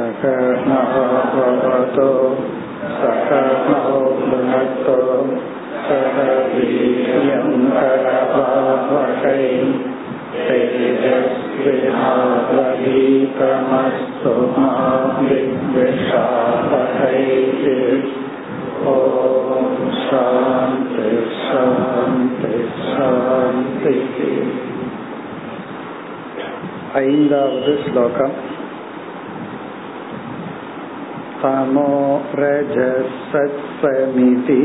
सकर्णवतु सकर्णोभुनक्तु सकवीर्यं करवावहै तेजस्विनावधीतमस्तु मा विद्विषावहैः ॐ शान्ति शान्ति शान्तिः ऐन्दावद् श्लोकम् तमो रजसत्समिति।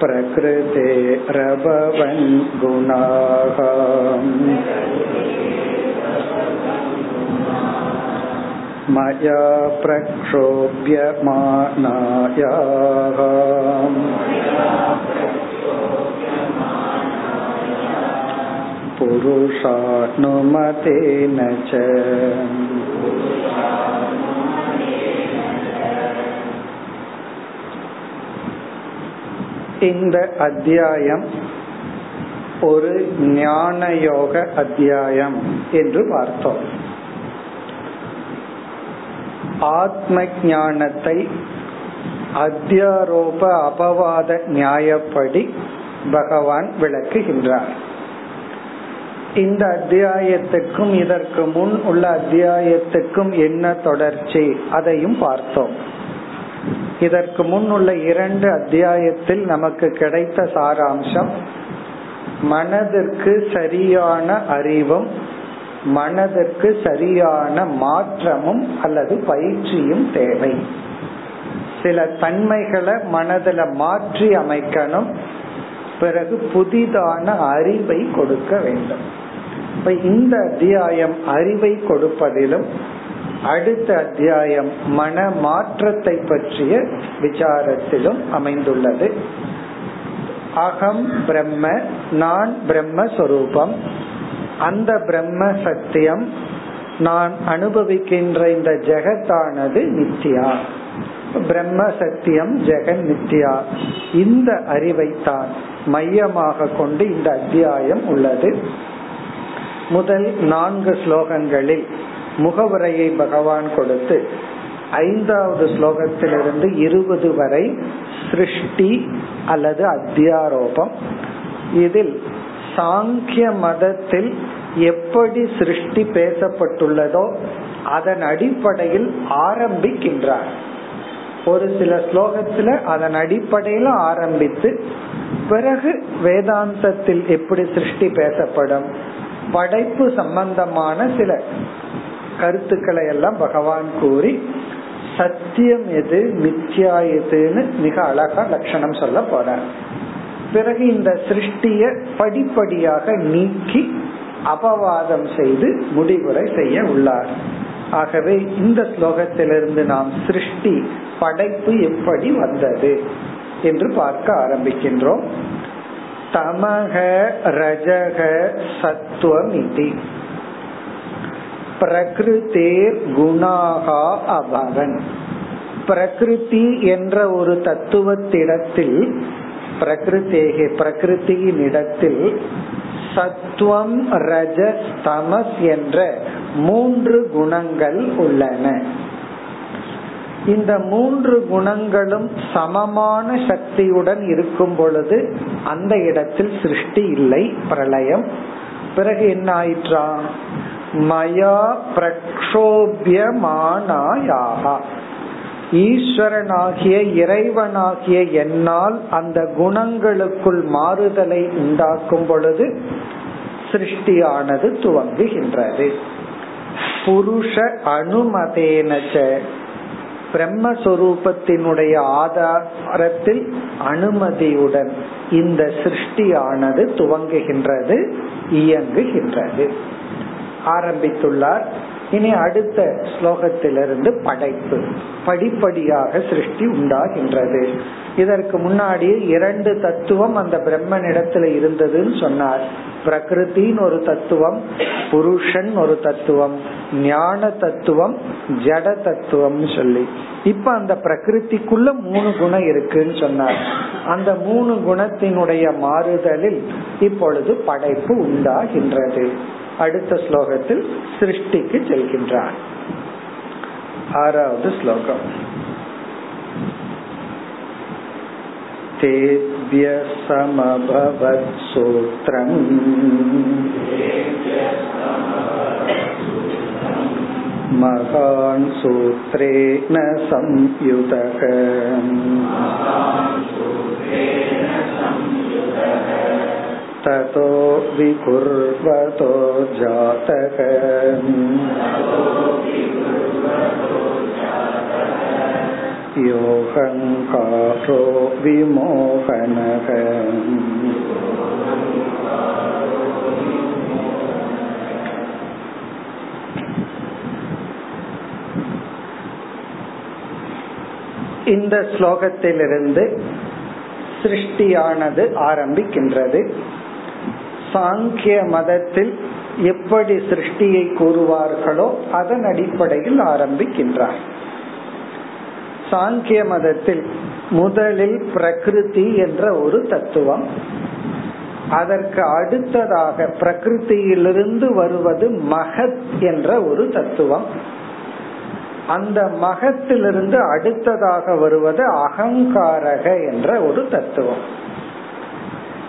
प्रकृतेरभवन् गुणाः मया प्रक्षोभ्यमानायाः। पुरुषानुमतेन च இந்த அத்தியாயம் ஒரு ஞானயோக அத்தியாயம் என்று பார்த்தோம் ஆத்ம ஞானத்தை அத்தியாரோப அபவாத நியாயப்படி பகவான் விளக்குகின்றார் இந்த அத்தியாயத்துக்கும் இதற்கு முன் உள்ள அத்தியாயத்துக்கும் என்ன தொடர்ச்சி அதையும் பார்த்தோம். இதற்கு முன் உள்ள இரண்டு அத்தியாயத்தில் நமக்கு கிடைத்த சாராம்சம் மனதிற்கு சரியான அறிவும் மனதிற்கு சரியான மாற்றமும் அல்லது பயிற்சியும் தேவை. சில தன்மைகளை மனதில் மாற்றி அமைக்கணும் பிறகு புதிதான அறிவை கொடுக்க வேண்டும். இப்ப இந்த அத்தியாயம் அறிவை கொடுப்பதிலும் அடுத்த அத்தியாயம் மன மாற்றத்தை பற்றிய விசாரத்திலும் அமைந்துள்ளது. அகம் பிரம்ம நான் பிரம்மஸ்வரூபம் அந்த பிரம்ம சத்தியம் நான் அனுபவிக்கின்ற இந்த ஜெகத்தானது நித்யா பிரம்ம சத்தியம் ஜெகன் நித்யா இந்த அறிவைத்தான் மையமாக கொண்டு இந்த அத்தியாயம் உள்ளது. முதல் நான்கு ஸ்லோகங்களில் முகவுரையை பகவான் கொடுத்து ஐந்தாவது ஸ்லோகத்திலிருந்து இருபது வரை சிருஷ்டி அல்லது அத்தியாரோபம். இதில் சாங்கிய மதத்தில் எப்படி சிருஷ்டி பேசப்பட்டுள்ளதோ அதன் அடிப்படையில் ஆரம்பிக்கின்றார். ஒரு சில ஸ்லோகத்துல அதன் அடிப்படையில ஆரம்பித்து பிறகு வேதாந்தத்தில் எப்படி சிருஷ்டி பேசப்படும் படைப்பு சம்பந்தமான சில கருத்துக்களை எல்லாம் பகவான் கூறி சத்தியம் எது மித்யா எதுன்னு மிக அழகா லட்சணம் சொல்ல போற பிறகு இந்த சிருஷ்டிய படிப்படியாக நீக்கி அபவாதம் செய்து முடிவுரை செய்ய உள்ளார். ஆகவே இந்த ஸ்லோகத்திலிருந்து நாம் சிருஷ்டி படைப்பு எப்படி வந்தது என்று பார்க்க ஆரம்பிக்கின்றோம். தமக ரஜக சத்துவம் இது பிரகிருதேர் குணாகா அபவன். பிரகிருதி என்ற ஒரு தத்துவத்திடத்தில் பிரகிருத்தேகே பிரகிருத்தியின் இடத்தில் சத்துவம் ரஜஸ் தமஸ் என்ற மூன்று குணங்கள் உள்ளன. இந்த மூன்று குணங்களும் சமமான சக்தியுடன் இருக்கும் பொழுது அந்த இடத்தில் சிருஷ்டி இல்லை பிரளயம். பிறகு என்ன ஆயிற்றா? மயா பிரக்ஷோபியமானாயாக. ஈஸ்வரனாகிய இறைவனாகிய என்னால் அந்த குணங்களுக்குள் மாறுதலை உண்டாக்கும் பொழுது சிருஷ்டியானது துவங்குகின்றது. புருஷ அனுமதேனச்ச பிரம்மஸ்வரூபத்தினுடைய ஆதாரத்தில் அனுமதியுடன் இந்த சிருஷ்டியானது துவங்குகின்றது இயங்குகின்றது. ஆரம்பித்துள்ளார். இனி அடுத்த ஸ்லோகத்திலிருந்து படைப்பு. படிப்படியாக சிருஷ்டி உண்டாகின்றது. இதற்கு முன்னாடி இரண்டு தத்துவம் அந்த பிரம்மனிடத்துல இருந்ததுன்னு சொன்னார். பிரகிருத்தின் ஒரு தத்துவம் புருஷன் ஒரு தத்துவம் ஞான தத்துவம் ஜட தத்துவம் சொல்லி. இப்ப அந்த பிரகிருதிக்குள்ள மூணு குணம் இருக்குன்னு சொன்னார். அந்த மூணு குணத்தினுடைய மாறுதலில் இப்பொழுது படைப்பு உண்டாகின்றது. அடுத்த ஸ்லோகத்தில் சிருஷ்டிக்கு செல்கின்றார். ஆறாவது ஸ்லோகம். तेभ्य समभवत्सूत्रम् महान् सूत्रेण संयुतः ततो विकुर्वतो जातः योऽहङ्कारो विमोहनः இந்த ஸ்லோகத்திலிருந்து சிருஷ்டியானது ஆரம்பிக்கின்றது சாங்கிய மதத்தில் எப்படி சிருஷ்டியை கூறுவார்களோ அதன் அடிப்படையில் ஆரம்பிக்கின்றார் சாங்கிய மதத்தில் முதலில் பிரகிருதி என்ற ஒரு தத்துவம். அதற்கு அடுத்ததாக பிரகிருதியிலிருந்து வருவது மகத் என்ற ஒரு தத்துவம். அந்த மகத்திலிருந்து அடுத்ததாக வருவது அகங்காரக என்ற ஒரு தத்துவம்.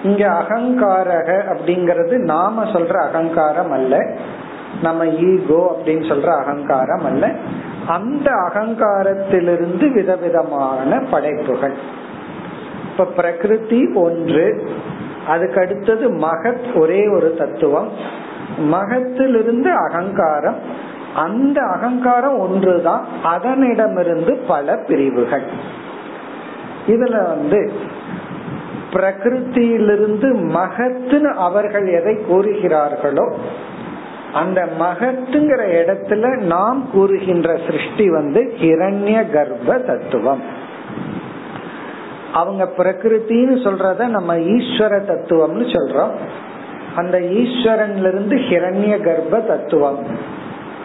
இங்க அகங்காரக அப்படிங்கிறது நாம சொல்ற அகங்காரம் அல்ல. நம்ம ஈகோ அப்படின்னு சொல்ற அகங்காரம் அல்ல. அந்த அகங்காரத்திலிருந்து விதவிதமான படைப்புகள். இப்ப பிரகிருதி ஒன்று அதுக்கு அடுத்தது மகத் ஒரே ஒரு தத்துவம். மகத்திலிருந்து அகங்காரம் அந்த அகங்காரம் ஒன்றுதான் அதனிடமிருந்து பல பிரிவுகள். இதுல வந்து பிரகிருத்தியிலிருந்து மகத்துன்னு அவர்கள் எதை கூறுகிறார்களோ அந்த மகத்துங்கிற இடத்துல நாம் கூறுகின்ற சிருஷ்டி வந்து ஹிரண்ய கர்ப்ப தத்துவம். அவங்க பிரகிருத்தின்னு சொல்றத நம்ம ஈஸ்வர தத்துவம்னு சொல்றோம். அந்த ஈஸ்வரன்ல இருந்து ஹிரண்ய கர்ப்ப தத்துவம்.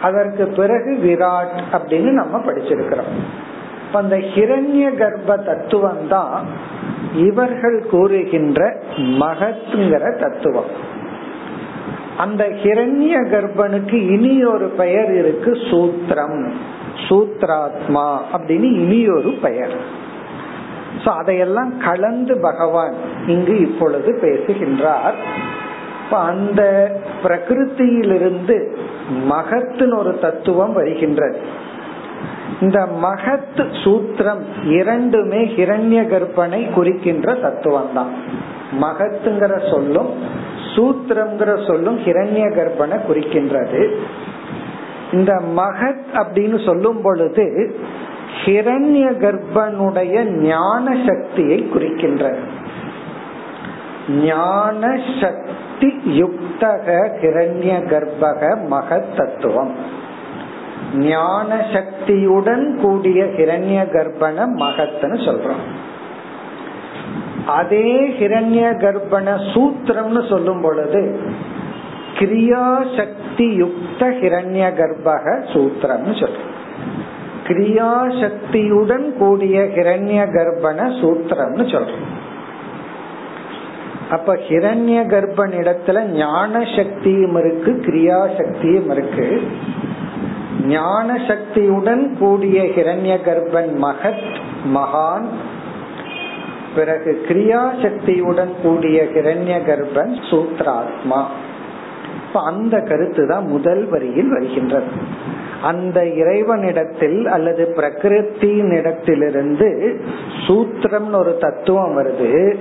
அதற்கு பிறகு விராட் அப்படின்னு நம்ம படிச்சிருக்கிறோம். அந்த ஹிரண்ய கர்ப்ப தத்துவம் தான் இவர்கள் கூறுகின்ற மகத்துங்கிற தத்துவம். அந்த ஹிரண்ய கர்ப்பனுக்கு இனி ஒரு பெயர் இருக்கு சூத்திரம். சூத்ராத்மா அப்படின்னு இனி ஒரு பெயர். சோ அதையெல்லாம் கலந்து பகவான் இங்கு இப்பொழுது பேசுகின்றார். அந்த பிரகிருத்தியிலிருந்து மகத்தின் ஒரு தத்துவம் வருகின்றது. இந்த மகத் சூத்திரம் இரண்டுமே ஹிரண்ய கர்ப்பனை குறிக்கின்ற தத்துவம் தான் மகத்துங்கிற சொல்லும் சூத்திரம்ங்கிற சொல்லும் ஹிரண்ய கர்ப்பனை குறிக்கின்றது. இந்த மகத் அப்படின்னு சொல்லும் பொழுது ஹிரண்ய கர்ப்பனுடைய ஞான சக்தியை குறிக்கின்றது. ஞான சக்தி யுக்தக ஹிரண்ய கர்ப்பக மகத் தத்துவம். ஞான சக்தியுடன் கூடிய ஹிரண்ய கர்ப்பன மகத்னு சொல்றோம். அதே ஹிரண்ய கர்ப்பண சூத்திரம்னு சொல்லும் பொழுது கிரியா சக்தி யுக்த ஹிரண்ய கர்ப்பக சூத்திரம்னு சொல்றோம். கிரியா சக்தியுடன் கூடிய ஹிரண்ய கர்ப்பண சூத்திரம்னு சொல்றோம். அப்ப ஹிரண்ய கர்ப்பன் இடத்துல ஞான சக்தியும் இருக்கு கிரியா சக்தியும் இருக்கு. ஞான சக்தியுடன் கூடிய ஹிரண்ய கர்ப்பன் மகத் மகான் பிறகு கிரியா சக்தியுடன் கூடிய கிரண்ய கர்ப்பன் சூத்ராத்மா அந்த கருத்து தான் முதல் வரியில் வருகின்றது. அந்த இறைவனிடத்தில் அல்லது பிரகிருத்தியின் இடத்திலிருந்து சூத்திரம்னு ஒரு தத்துவம் வருது.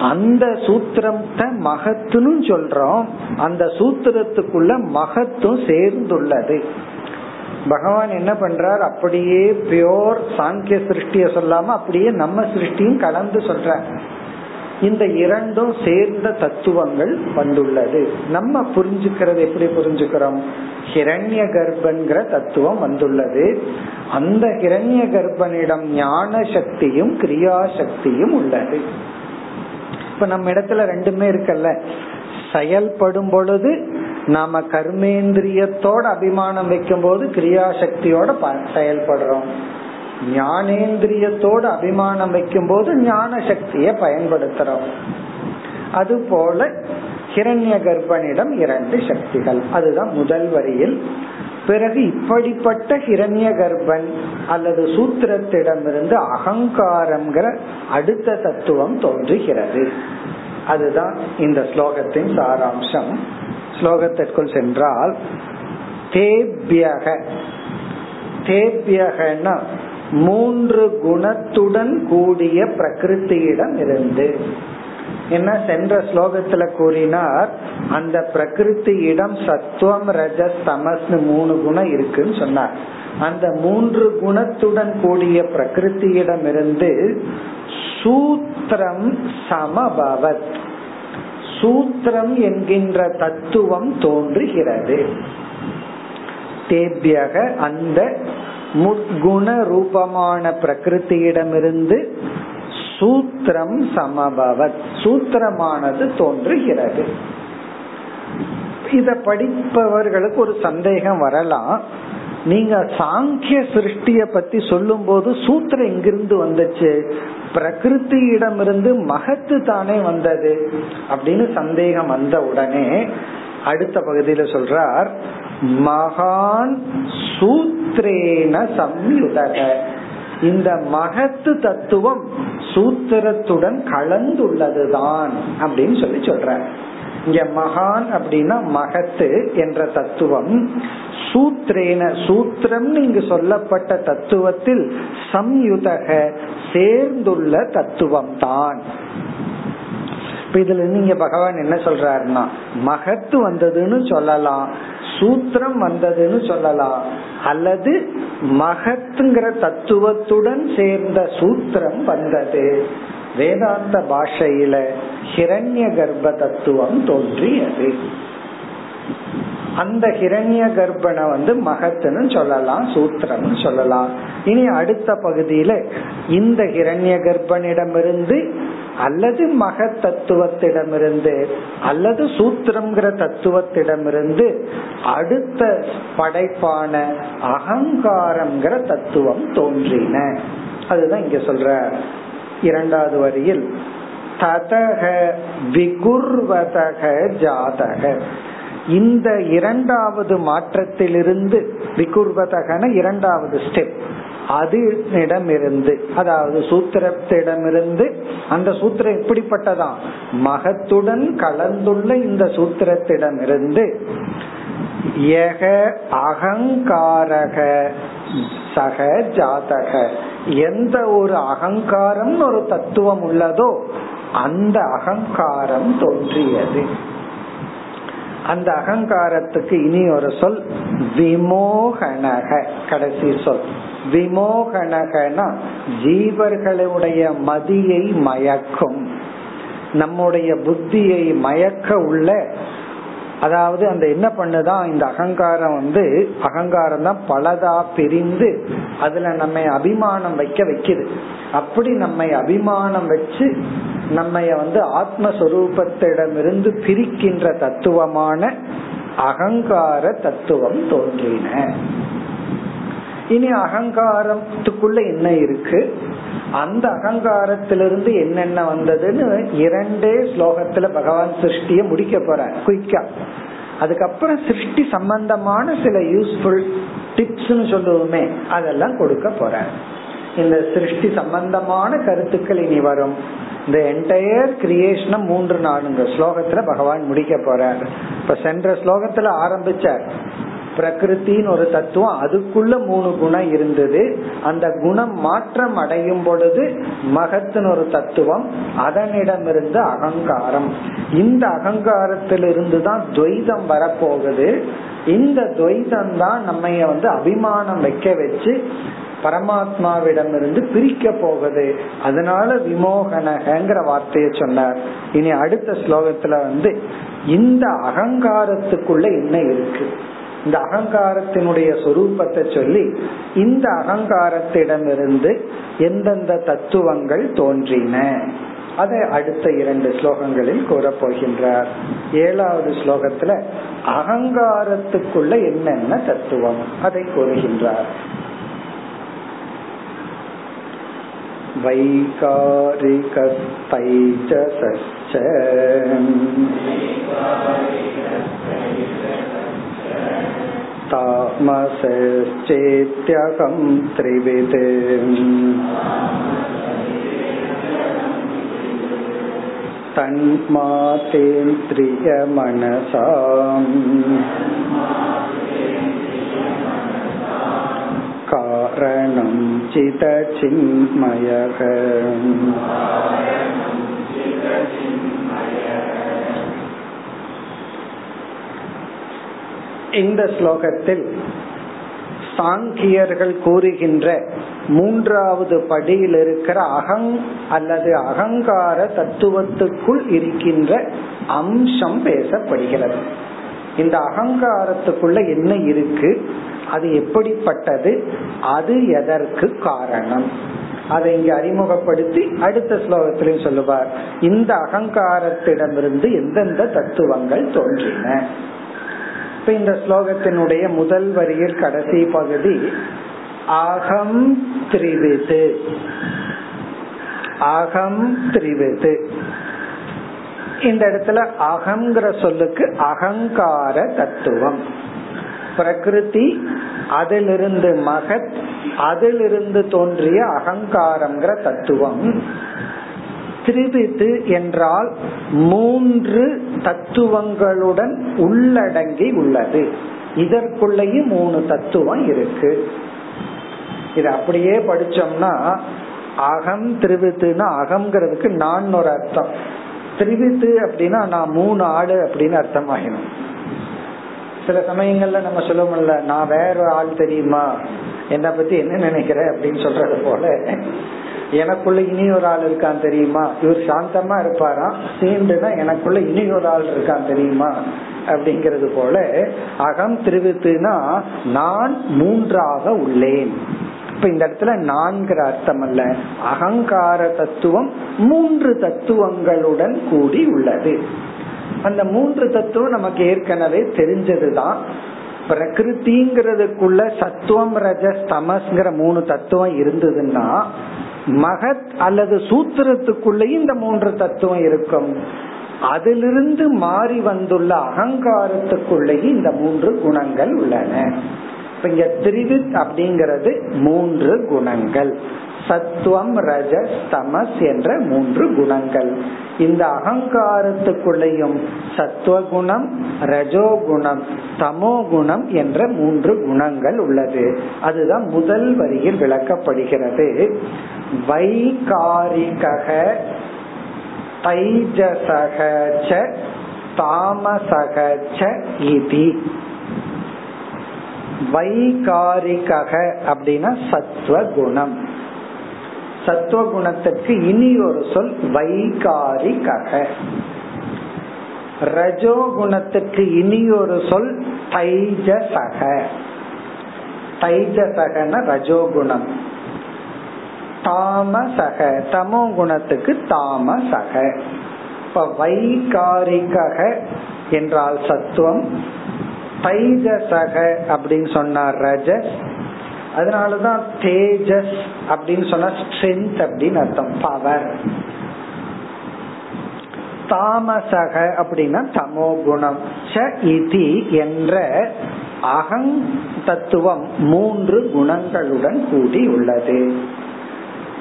அந்த சூத்திரத்தை மகத்துன்னு சொல்றோம். அந்த சூத்திரத்துக்குள்ள மகத்தும் சேர்ந்துள்ளது. பகவான் என்ன பண்றார்? அப்படியே பியோர் சாங்கிய சிருஷ்டிய சொல்லாம அப்படியே நம்ம சிருஷ்டியும் கலந்து சொல்ற இந்த இரண்டும் சேர்ந்த தத்துவங்கள் வந்துள்ளது. நம்ம புரிஞ்சுக்கிறது எப்படி புரிஞ்சுக்கிறோம்? ஹிரண்ய கர்ப்பன்கிற தத்துவம் வந்துள்ளது. அந்த ஹிரண்ய கர்ப்பனிடம் ஞான சக்தியும் கிரியா சக்தியும் உள்ளது. இப்ப நம்ம இடத்துல ரெண்டுமே இருக்கல்ல. செயல்படும் பொழுது நாம கர்மேந்திரியத்தோட அபிமானம் வைக்கும் போது கிரியாசக்தியோட செயல்படுறோம். ஞானேந்திரியத்தோட அபிமானம் வைக்கும் போது ஞான சக்தியை பயன்படுத்துறோம். அது போல ஹிரண்ய கர்ப்பனிடம் இரண்டு சக்திகள். அதுதான் முதல் வரியில். பிறகு இப்படிப்பட்ட ஹிரண்ய கர்ப்பன் அல்லது சூத்திரத்திடமிருந்து அகங்காரம்ங்கிற அடுத்த தத்துவம் தோன்றுகிறது. அதுதான் இந்த ஸ்லோகத்தின் சாராம்சம். ஸ்லோகத்திற்குள் சென்றால் தேபியக. தேபியகனா மூன்று குணத்துடன் கூடிய பிரகிருத்தியிடம் இருந்து. என்ன சென்ற ஸ்லோகத்துல கூறினார் அந்த பிரகிருத்தியிடம் சத்துவம் ரஜஸ் மூணு குணம் இருக்குன்னு சொன்னார். அந்த மூன்று குணத்துடன் கூடிய பிரகிருத்தியிடம் இருந்து சூத்திரம் சமபவத். சூத்திரம் என்கின்ற தத்துவம் தோன்றுகிறது. தேபியக அந்த முக்குண ரூபமான பிரகிருத்தியிடமிருந்து சூத்திரம் சமபவத் சூத்திரமானது தோன்றுகிறது. இத படிப்பவர்களுக்கு ஒரு சந்தேகம் வரலாம். நீங்க சாங்கிய சிருஷ்டிய பத்தி சொல்லும் போது சூத்திரம் எங்கிருந்து வந்துச்சு? பிரகிருத்தியிடமிருந்து மகத்து தானே வந்தது அப்படின்னு சந்தேகம் வந்த உடனே அடுத்த பகுதியில சொல்றார் மகான் சூத்ரேன சம்யுதக. இந்த மகத்து தத்துவம் சூத்திரத்துடன் கலந்துள்ளதுதான் அப்படின்னு சொல்லி சொல்ற இங்க மகான் அப்படின்னா மகத்து என்ற தத்துவம். சூத்ரேன சூத்திரம் இங்கு சொல்லப்பட்ட தத்துவத்தில் சம்யுதக சேர்ந்துள்ள தத்துவம் தான். இதுல நீங்க பகவான் என்ன சொல்றாருன்னா மகத்து வந்ததுன்னு சொல்லலாம் சூத்திரம் வந்ததுன்னு சொல்லலாம் அல்லது மகத்துங்கிற தத்துவத்துடன் சேர்ந்த சூத்திரம் வந்தது. வேதாந்த பாஷையில ஹிரண்ய கர்ப்ப தத்துவம் தோன்றியது. அந்த ஹிரண்ய கர்ப்பனை வந்து மகத்துன்னு சொல்லலாம் சூத்திரம் சொல்லலாம். இனி அடுத்த பகுதியில இந்த ஹிரண்ய கர்ப்பனிடமிருந்து அல்லது மகத் தத்துவத்திடமிருந்து அல்லது சூத்திரம்ங்கிற தத்துவத்திடமிருந்து அடுத்த படைப்பான அகங்காரம்ங்கிற தத்துவம் தோன்றின. அதுதான் இங்க சொல்ற இரண்டாவது வரியில் ததக விகுர்வதக ஜாதக. இந்த இரண்டாவது மாற்றத்திலிருந்து விகுர்வதகன இரண்டாவது ஸ்டெப் அதனிடமிருந்து அதாவது சூத்திரத்திடமிருந்து அந்த சூத்திரம் எப்படிப்பட்டதான் மகத்துடன் கலந்துள்ள இந்த சூத்திரத்திடமிருந்து யக அகங்காரக சக ஜாதக. எந்த ஒரு அகங்காரம் ஒரு தத்துவம் உள்ளதோ அந்த அகங்காரம் தோன்றியது. அந்த அகங்காரத்துக்கு இனி ஒரு சொல் விமோகனக கடைசி சொல். விமோகனகனா ஜீவர்களுடைய மதியை மயக்கும். நம்முடைய புத்தியை மயக்க உள்ள அதாவது அந்த என்ன பண்ணுதான் இந்த அகங்காரம் வந்து அகங்காரம் தான் பலதா பிரிந்து அதுல நம்ம அபிமானம் வைக்க வைக்குது. அப்படி நம்மை அபிமானம் வச்சு நம்ம வந்து ஆத்மஸ்வரூபத்திடமிருந்து பிரிக்கின்ற தத்துவமான அகங்கார தத்துவம் தோன்றின. இனி அகங்காரத்துக்குள்ள என்ன இருக்கு? அந்த அகங்காரத்திலிருந்து என்னென்ன வந்ததுன்னு இரண்டே ஸ்லோகத்துல பகவான் சிருஷ்டிய முடிக்க போற குயிக்கா அதுக்கப்புறம் சிருஷ்டி சம்பந்தமான சில யூஸ்ஃபுல் டிப்ஸ் சொல்லுவோமே அதெல்லாம் கொடுக்க போற இந்த சிருஷ்டி சம்பந்தமான கருத்துக்கள் இனி வரும். இந்த என்டையர் கிரியேஷனை மூன்று நான்கு ஸ்லோகத்துல பகவான் முடிக்க போறார். இப்ப சென்ற ஸ்லோகத்துல ஆரம்பிச்சார். பிரகிருத்தின்னு ஒரு தத்துவம் அதுக்குள்ள மூணு குணம் இருந்தது. அந்த குணம் மாற்றம் அடையும் பொழுது மகத்தின் ஒரு தத்துவம் அதனிடமிருந்து அகங்காரம். இந்த அகங்காரத்திலிருந்து தான் துவைதம் வரப்போகுது. இந்த துவைதம் தான் நம்ம வந்து அபிமானம் வைக்க வச்சு பரமாத்மாவிடமிருந்து பிரிக்க போகுது. அதனால விமோகனகிற வார்த்தையை சொன்னார். இனி அடுத்த ஸ்லோகத்துல வந்து இந்த அகங்காரத்துக்குள்ள என்ன இருக்கு? இந்த அகங்காரத்தினுடைய சொரூபத்தை சொல்லி இந்த அகங்காரத்திடமிருந்து எந்தெந்த தத்துவங்கள் தோன்றின? அதை அடுத்த இரண்டு ஸ்லோகங்களில் கூறப்போகின்றார். ஏழாவது ஸ்லோகத்துல அகங்காரத்துக்குள்ள என்னென்ன தத்துவம்? அதை கூறுகின்றார். வைகாரிகஸ்தைஜசஸ்ச तामसश्चेत्यहं त्रिवित् तन्मातेन्द्रियमनसाम् कारणं चितचिन्मयः இந்த ஸ்லோகத்தில் சாங்கியர்கள் கூறுகின்ற மூன்றாவது படியில் இருக்கிற அகங் அல்லது அகங்கார தத்துவத்துக்குள் இருக்கின்ற அம்சம் பேசப்படுகிறது. இந்த அகங்காரத்துக்குள்ள என்ன இருக்கு? அது எப்படிப்பட்டது? அது எதற்கு காரணம்? அதை இங்கு அறிமுகப்படுத்தி அடுத்த ஸ்லோகத்திலையும் சொல்லுவார். இந்த அகங்காரத்திடமிருந்து எந்தெந்த தத்துவங்கள் தோன்றின? இப்ப இந்த ஸ்லோகத்தினுடைய முதல் வரியில் கடைசி பகுதி அகம் திரிவிது. அகம் திரிவிது. இந்த இடத்துல அகங்கிற சொல்லுக்கு அகங்கார தத்துவம். பிரகிருதி அதிலிருந்து மகத் அதிலிருந்து தோன்றிய அகங்காரம்ங்கிற தத்துவம். திரிவித்து என்றால் மூன்று தத்துவங்களுடன் உள்ளடங்கி உள்ளது. இதற்குள்ளேயும் மூணு தத்துவம் இருக்கு. இது அப்படியே படிச்சோம்னா அகம் திருவித்துனா அகம்ங்கிறதுக்கு நான் ஒரு அர்த்தம். திரிவித்து அப்படின்னா நான் மூணு ஆடு அப்படின்னு அர்த்தம் ஆகிடும் சில சமயங்கள்ல நம்ம சொல்லுவோம்ல நான் வேற ஆள் தெரியுமா? என்னை பத்தி என்ன நினைக்கிற? அப்படின்னு சொல்றது போல. எனக்குள்ள இனி ஒரு ஆள் இருக்கான் தெரியுமா? இவர் சாந்தமா இருப்பாராம் சீண்டுனா எனக்குள்ள இனி ஒரு ஆள் இருக்கான் தெரியுமா? அப்படிங்கிறது போல அகம் திருவித்துனா நான் மூன்றாக உள்ளேன். இப்ப இந்த இடத்துல நான்கிற அர்த்தம் அல்ல. அகங்கார தத்துவம் மூன்று தத்துவங்களுடன் கூடி உள்ளது. அந்த மூன்று தத்துவம் நமக்கு ஏற்கனவே தெரிஞ்சதுதான். பிரகிருதிங்கிறதுக்குள்ள சத்துவம் ரஜஸ் தமஸ்ங்கிற மூணு தத்துவம் இருந்ததுன்னா மகத் அல்லது சூத்திரத்துக்குள்ளேயும் இந்த மூன்று தத்துவம் இருக்கும். அதிலிருந்து மாறி வந்துள்ள அகங்காரத்துக்குள்ளேயும் இந்த மூன்று குணங்கள் உள்ளன. இங்க திரிவித் அப்படிங்கிறது மூன்று குணங்கள். சத்துவம் ரஜஸ் தமஸ் என்ற மூன்று குணங்கள். இந்த அகங்காரத்துக்குள்ளேயும் சத்துவ குணம் ரஜோகுணம் தமோ குணம் என்ற மூன்று குணங்கள் உள்ளது. அதுதான் முதல் வரியில் விளக்கப்படுகிறது. வைகாரிக தைஜசக தாமசக இதி. வைகாரிக அப்படின்னா சத்துவகுணம் சத்துவகுணத்துக்கு இனி ஒரு சொல் வைகாரிக ரஜோகுணத்துக்கு இனி ஒரு சொல் தைஜசக. தைஜசகன ரஜோகுணம். தாமசக தமோ குணத்துக்கு தாமசக. இப்ப வைகாரிகக என்றால் சத்துவம் தைஜசக அப்படின்னு சொன்னார் ரஜஸ். அதனாலதான் தேஜஸ் அப்படின்னு சொன்னா ஸ்ட்ரென்த் அப்படின்னு அர்த்தம் பவர் தாமசக அப்படின்னா தமோ குணம் இதி என்ற அகங் தத்துவம் மூன்று குணங்களுடன் கூடி உள்ளது.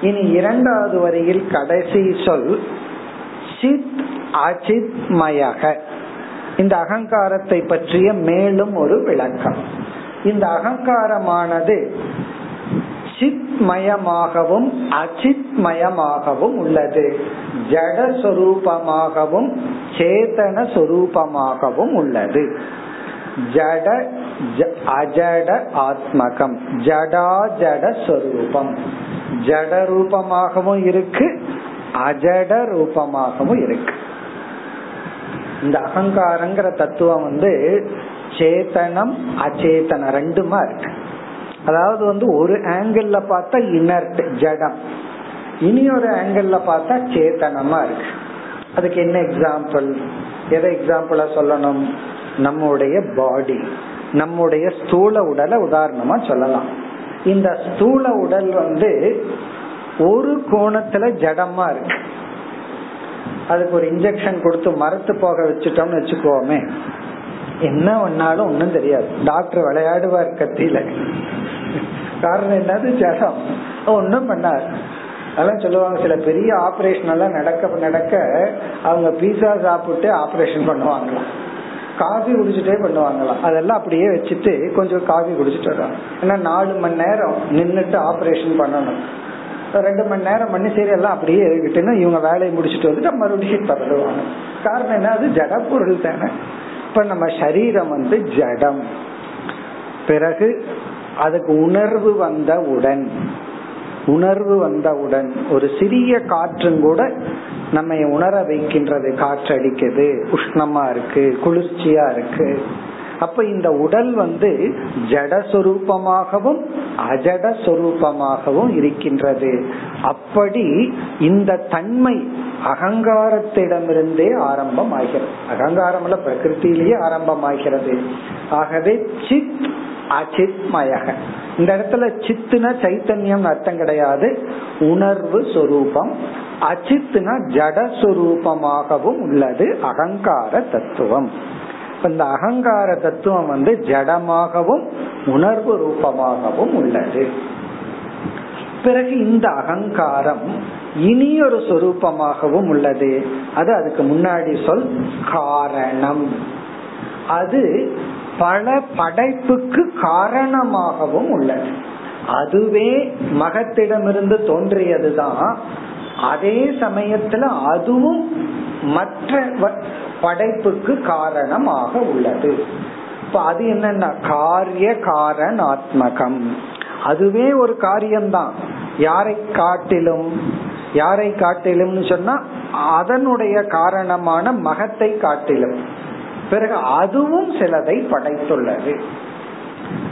இனி இரண்டாவது வரியில் கடைசி சொல் சித் அச்சித் மயக இந்த அகங்காரத்தை பற்றிய மேலும் ஒரு விளக்கம். இந்த அகங்காரமானது சித்மயமாகவும் அச்சித்மயமாகவும் உள்ளது. ஜட சொரூபமாகவும் சேதன சொரூபமாகவும் உள்ளது. ஜட அஜட ஆத்மகம். ஜடா ஜட சொரூபம் ஜட ரூபமாகவும் இருக்கு அஜட ரூபமாகவும் இருக்கு. இந்த அகங்காரங்கிற தத்துவம் வந்து சேத்தனம் அச்சேதனம் ரெண்டுமா இருக்கு. அதாவது வந்து ஒரு ஆங்கிள் பார்த்தா இனர்ட் ஜடம். இனி ஒரு ஆங்கிள் பார்த்தா சேத்தனமா இருக்கு. அதுக்கு என்ன எக்ஸாம்பிள் எதை எக்ஸாம்பிளா சொல்லணும்? நம்முடைய பாடி நம்முடைய ஸ்தூல உடலை உதாரணமா சொல்லலாம். இந்த ஸ்தூல உடல் வந்து ஒரு கோணத்துல ஜடமா இருக்கு. அதுக்கு ஒரு இன்ஜெக்ஷன் கொடுத்து மரத்து போக வச்சுட்டோம்னு வச்சுக்கோமே. என்ன பண்ணாலும் ஒன்னும் தெரியாது. டாக்டர் விளையாடுவார் கத்தியில. காரணம் என்னது? ஜடம். ஒன்னும் பண்ணார். அதெல்லாம் சொல்லுவாங்க. சில பெரிய ஆபரேஷன் எல்லாம் நடக்க நடக்க அவங்க பீஸா சாப்பிட்டு ஆபரேஷன் பண்ணுவாங்களாம். காஃபி குடிச்சிட்டே பண்ணுவாங்களாம். அதெல்லாம் அப்படியே வச்சுட்டு கொஞ்சம் காஃபி குடிச்சிட்டு வர்றாங்க ஏன்னா நாலு மணி நேரம் நின்றுட்டு ஆப்ரேஷன் பண்ணணும். ரெண்டு மணி நேரம் பண்ணி சரி எல்லாம் அப்படியே இருக்கட்டுன்னு இவங்க வேலையை முடிச்சுட்டு வந்துட்டு மறுபடியும் பரடுவாங்க காரணம் என்ன? அது ஜட பொருள் தானே. இப்ப நம்ம சரீரம் வந்து ஜடம். பிறகு அதுக்கு உணர்வு வந்தவுடன் உணர்வு வந்தவுடன் ஒரு சிறிய காற்றும் கூட நம்ம உணர வைக்கின்றது. காற்று அடிக்குது உஷ்ணமா இருக்கு குளிர்ச்சியா இருக்கு. அப்ப இந்த உடல் வந்து ஜடஸ்வரூபமாகவும் அஜடஸ்வரூபமாகவும் இருக்கின்றது. அப்படி இந்த தன்மை அகங்காரத்திடமிருந்தே ஆரம்பம் ஆகிறது அகங்காரம் பிரகிருத்திலேயே ஆரம்பம் ஆகிறது ஆகவே சித் அச்சித்மயக இந்த இடத்துல சித்துனா சைத்தன்யம் அர்த்தம் கிடையாது. உணர்வு சொரூபம். அச்சித்துனா ஜடஸ்வரூபமாகவும் உள்ளது அகங்கார தத்துவம். இந்த அகங்கார தத்துவம் வந்து ஜடமாகவும் உணர்வு ரூபமாகவும் உள்ளது. பிறகு இந்த அகங்காரம் இனி ஒரு சொரூபமாகவும் உள்ளது. அது அதுக்கு முன்னாடி சொல் காரணம். அது பல படைப்புக்கு காரணமாகவும் உள்ளது. அதுவே மகத்திடமிருந்து தோன்றியதுதான். அதே சமயத்துல அதுவும் மற்ற படைப்புக்கு காரணமாக உள்ளது. இப்ப அது என்னன்னா காரிய காரணாத்மகம். அதுவே ஒரு காரியம்தான். யாரை காட்டிலும் யாரை காட்டிலும் சொன்னா அதனுடைய காரணமான மகத்தை காட்டிலும். பிறகு அதுவும் சிலதை படைத்துள்ளது.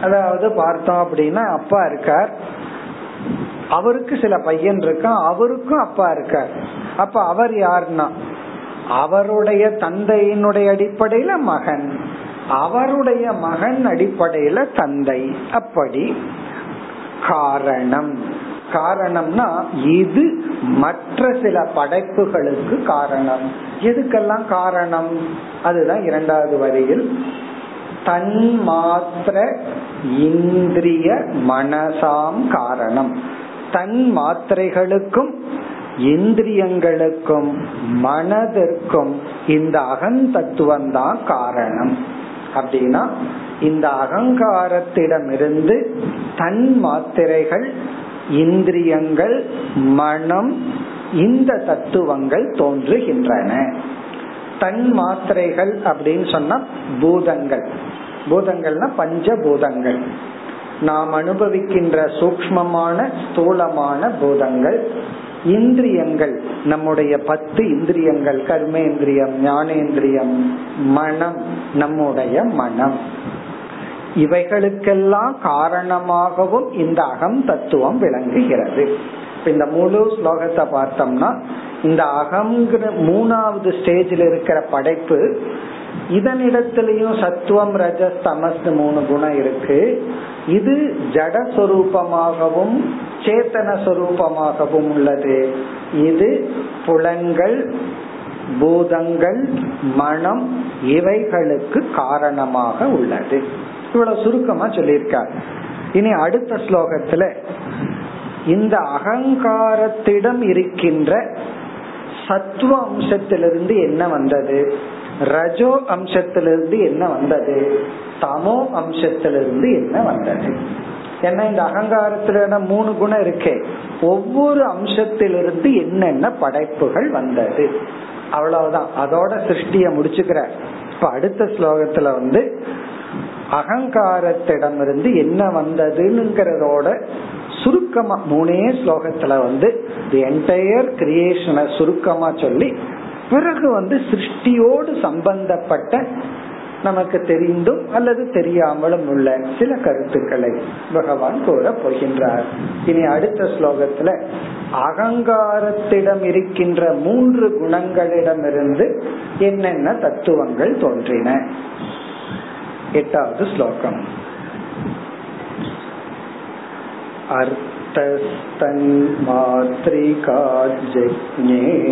அதாவது பார்த்தோம் அப்படின்னா அப்பா இருக்கார். அவருக்கு சில பையன் இருக்கான். அவருக்கும் அப்பா இருக்கார். அப்ப அவர் யாருன்னா அவருடைய தந்தையினுடைய அடிப்படையில மகன். அவருடைய மகன் அடிப்படையில தந்தை. அப்படி காரணம். காரணம்னா இது மற்ற சில படைப்புகளுக்கு காரணம். எதுக்கெல்லாம் காரணம்? அதுதான் இரண்டாவது வரியில். தன் மாத்திர இந்திரிய மனசாம் காரணம். தன் மாத்திரைகளுக்கும் இந்திரியங்களுக்கும் மனதிற்கும் இந்த அகந்தத்துவம் தான் காரணம். அப்படின்னா இந்த அகங்காரத்திடமிருந்து தன் மாத்திரைகள் இந்திரியங்கள் மனம் இந்த தத்துவங்கள் தோன்றுகின்றன. தன் மாத்திரைகள் அப்படின்னு சொன்னா பூதங்கள். பூதங்கள்னா பஞ்ச பூதங்கள் நாம் அனுபவிக்கின்ற சூக்மமான ஸ்தூலமான பூதங்கள். இந்திரியங்கள் நம்முடைய பத்து இந்திரியங்கள் கர்மேந்திரியம் ஞானேந்திரியம் மனம் நம்முடைய மனம். இவைகளுக்கெல்லாம் காரணமாகவும் இந்த அகம் தத்துவம் விளங்குகிறது. இந்த முழு ஸ்லோகத்தை பார்த்தோம்னா இந்த அகங்கிற மூணாவது ஸ்டேஜில் இருக்கிற படைப்பு இதனிடத்திலையும் சத்துவம் ரஜஸ் தமஸ் மூணு குணம் இருக்கு. இது ஜடஸ்வரூபமாகவும் சேத்தன சொரூபமாகவும் உள்ளது. இது புலன்கள் பூதங்கள் மனம் இவைகளுக்கு காரணமாக உள்ளது. இவ்வளவு சுருக்கமா சொல்லியிருக்கார். இனி அடுத்த ஸ்லோகத்துல இந்த அகங்காரத்திடம் இருக்கின்ற சத்துவ அம்சத்திலிருந்து என்ன வந்தது? ரஜோ அம்சத்திலிருந்து என்ன வந்தது? தமோ அம்சத்திலிருந்து என்ன வந்தது? ஏன்னா இந்த அகங்காரத்துல மூணு குணம் இருக்கே. ஒவ்வொரு அம்சத்திலிருந்து என்னென்ன படைப்புகள் வந்தது? அவ்வளவுதான். அதோட சிருஷ்டிய முடிச்சுக்கிற இப்ப அடுத்த ஸ்லோகத்துல வந்து அகங்காரத்திடமிருந்து என்ன வந்ததுங்கிறதோட சுருக்கமா மூணே ஸ்லோகத்துல வந்து தி என்டையர் கிரியேஷனை சுருக்கமா சொல்லி பிறகு வந்து சிருஷ்டியோடு சம்பந்தப்பட்ட நமக்கு தெரிந்தும் அல்லது தெரியாமலும் உள்ள சில கருத்துக்களை பகவான் கூற போகின்றார். இனி அடுத்த ஸ்லோகத்துல அகங்காரத்திடம் இருக்கின்ற மூன்று குணங்களிடமிருந்து என்னென்ன தத்துவங்கள் தோன்றின? எட்டாவது ஸ்லோகம். அர்த்தஸ்தன்மாத்ரிகா ஜெக்ஞே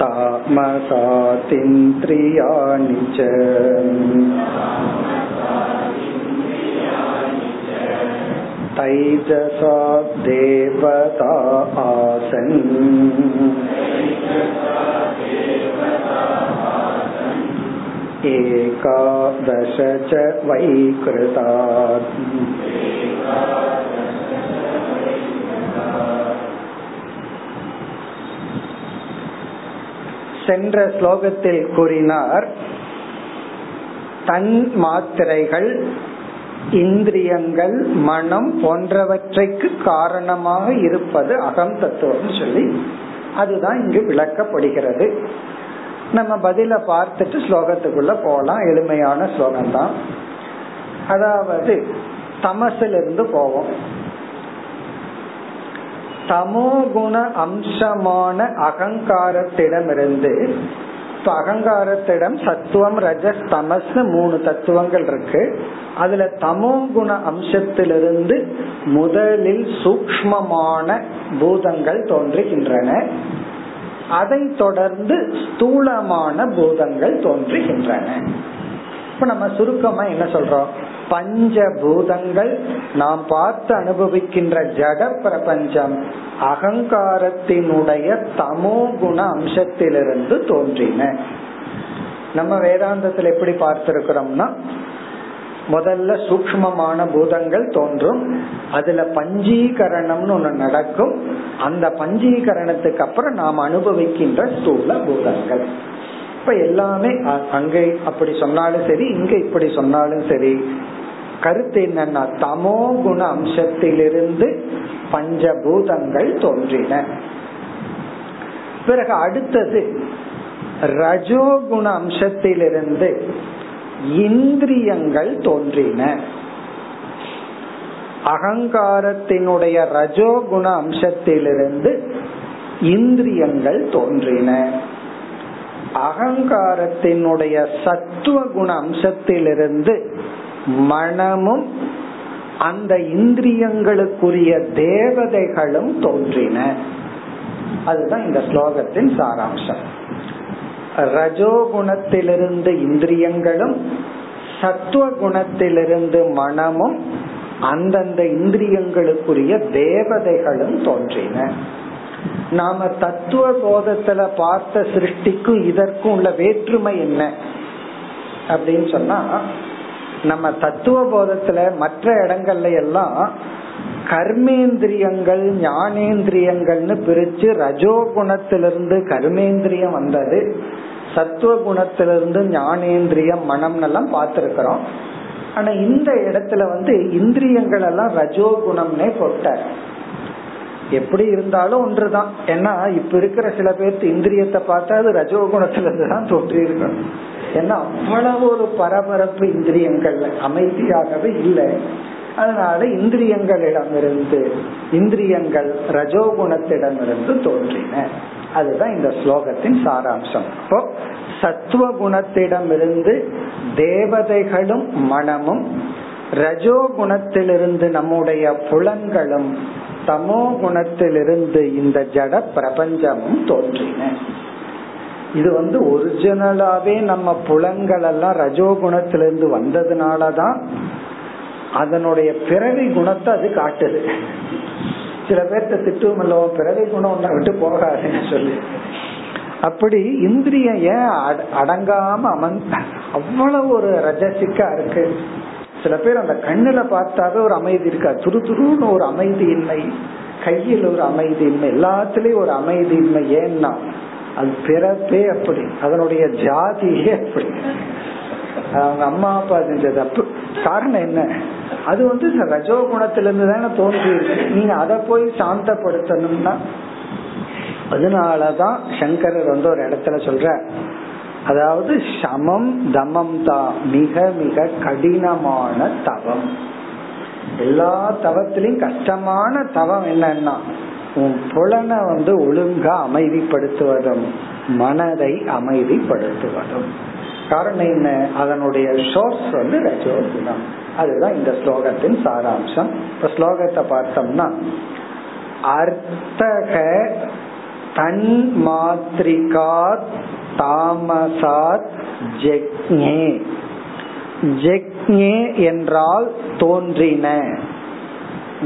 तामसातिन्द्रियाणि च तैजसा देवता आसन् एकादश च वैकृतात् சென்ற ஸ்லோகத்தில் கூறினார் தன் மாத்திரைகள் இந்திரியங்கள் மனம் போன்றவற்றைக்கு காரணமாக இருப்பது அகம் தத்துவம் சொல்லி அதுதான் இங்கு விளக்கப்படுகிறது. நம்ம பதில பார்த்துட்டு ஸ்லோகத்துக்குள்ள போலாம். எளிமையான ஸ்லோகம் தான் அதாவது தமசிலிருந்து போவோம். சமோகுண அம்சமான அகங்காரத்திடமிருந்து இப்ப அகங்காரத்திடம் சத்துவம் ரஜஸ் தமஸ் மூணு தத்துவங்கள் இருக்கு. அதுல தமோ குண அம்சத்திலிருந்து முதலில் சூக்மமான பூதங்கள் தோன்றுகின்றன. அதை தொடர்ந்து ஸ்தூலமான பூதங்கள் தோன்றுகின்றன. இப்ப நம்ம சுருக்கமா என்ன சொல்றோம்? பஞ்ச பூதங்கள் நாம் பார்த்து அனுபவிக்கின்ற ஜட பிரபஞ்சம் அகங்காரத்தினுடைய தமோ குண அம்சத்திலிருந்து தோன்றின. நம்ம வேதாந்தத்தில் எப்படி பார்த்திருக்கிறோம்னா முதல்ல சூக்மமான பூதங்கள் தோன்றும் அதுல பஞ்சீகரணம்னு ஒண்ணு நடக்கும் அந்த பஞ்சீகரணத்துக்கு அப்புறம் நாம் அனுபவிக்கின்ற ஸ்தூல பூதங்கள். இப்ப எல்லாமே அங்கே அப்படி சொன்னாலும் சரி இங்க இப்படி சொன்னாலும் சரி. கருத்து என்னன்னா தமோ குண அம்சத்திலிருந்து பஞ்சபூதங்கள் தோன்றின. பிறகு அடுத்தது ரஜோகுண அம்சத்திலிருந்து இந்திரியங்கள் தோன்றின. அகங்காரத்தினுடைய ரஜோகுண அம்சத்திலிருந்து இந்திரியங்கள் தோன்றின. அகங்காரத்தினுடைய சத்துவ குண அம்சத்திலிருந்து மனமும் அந்த இந்திரியங்களுக்குரிய தேவதைகளும் தோன்றின. அதுதான் இந்த ஸ்லோகத்தின் சாராம்சம். ரஜோகுணத்திலிருந்து இந்திரியங்களும் சத்துவ குணத்திலிருந்து மனமும் அந்தந்த இந்திரியங்களுக்குரிய தேவதைகளும் தோன்றின. நாம தத்துவ போதத்துல பார்த்த சிருஷ்டிக்கும் இதற்கும் உள்ள வேற்றுமை என்ன? அப்படின்னு சொன்னா நம்ம தத்துவ போதத்துல மற்ற இடங்கள்ல எல்லாம் கர்மேந்திரியங்கள் ஞானேந்திரியங்கள்னு பிரிச்சு ரஜோ குணத்திலிருந்து கர்மேந்திரியம் வந்தது சத்துவ குணத்திலிருந்து ஞானேந்திரியம் மனம் எல்லாம் பார்த்திருக்கிறோம். ஆனா இந்த இடத்துல வந்து இந்திரியங்கள் எல்லாம் ரஜோ குணம்னே போட்டார். எப்படி இருந்தாலும் ஒன்றுதான். ஏன்னா இப்ப இருக்கிற சில பேர்த்து இந்திரியத்தை பார்த்தா அது ரஜோகுணத்துல இருந்து தான் தோன்றி இருக்கணும் ஏன்னா அவ்வளவு ஒரு பரபரப்பு இந்திரியங்கள் அமைதியாகவே இல்லை. அதனால இந்திரியங்களிடமிருந்து இந்திரியங்கள் ரஜோகுணத்திடமிருந்து தோன்றின. அதுதான் இந்த ஸ்லோகத்தின் சாராம்சம். இப்போ சத்துவ குணத்திடமிருந்து தேவதைகளும் மனமும் ரஜோ குணத்திலிருந்து நம்முடைய புலன்களும் தமோ குணத்திலிருந்து இந்த ஜட பிரபஞ்சமும் தோன்றின. இது வந்து ஒரிஜினலாவே நம்ம புலங்கள் எல்லாம் ரஜோகுணத்திலிருந்து வந்ததுனாலதான் அதனுடைய பிறவி குணத்தை அது காட்டுது. சில பேர்த்த திட்டுவமல்லோ பிறவி குணம் ஒன்ன விட்டு போகாதுன்னு சொல்லி. அப்படி இந்திரியம் ஏன் அடங்காம அமன் அவ்வளவு ஒரு ரஜசிக்கா இருக்கு. சில பேர் அந்த கண்ணுல பார்த்தாவே ஒரு அமைதி இருக்கா? துரு துருன்னு ஒரு அமைதியின்மை கையில் ஒரு அமைதியின்மை எல்லாத்துலயும் ஒரு அமைதியின்மை. ஏன்னா அது பிறப்பே அப்படி. அதனுடைய ஜாதியே அப்படி. அவங்க அம்மா அப்பா செஞ்சது அப்பு. காரணம் என்ன? அது வந்து ரஜோ குணத்திலிருந்து தானே தோன்றி இருக்கு நீங்க அதை போய் சாந்தப்படுத்தணும்னா அதனாலதான் சங்கரர் வந்து ஒரு இடத்துல சொல்ற அதாவது சமம் தமம் தான் மிக மிக கடினமான தவம். எல்லா தவத்திலையும் கஷ்டமான தவம் என்னன்னா உன் புலனை வந்து ஒழுங்கா அமைதிப்படுத்துவதும் மனதை அமைதிப்படுத்துவதும். காரணம் என்ன? அதனுடைய சோர்ஸ் வந்து ரஜோகுணம். அதுதான் இந்த ஸ்லோகத்தின் சாராம்சம். இப்ப ஸ்லோகத்தை பார்த்தோம்னா அர்த்தக தன் மாத்திரிகா தாமசாத் ஜெக்ஞே. ஜெக்ஞே என்றால் தோன்றின.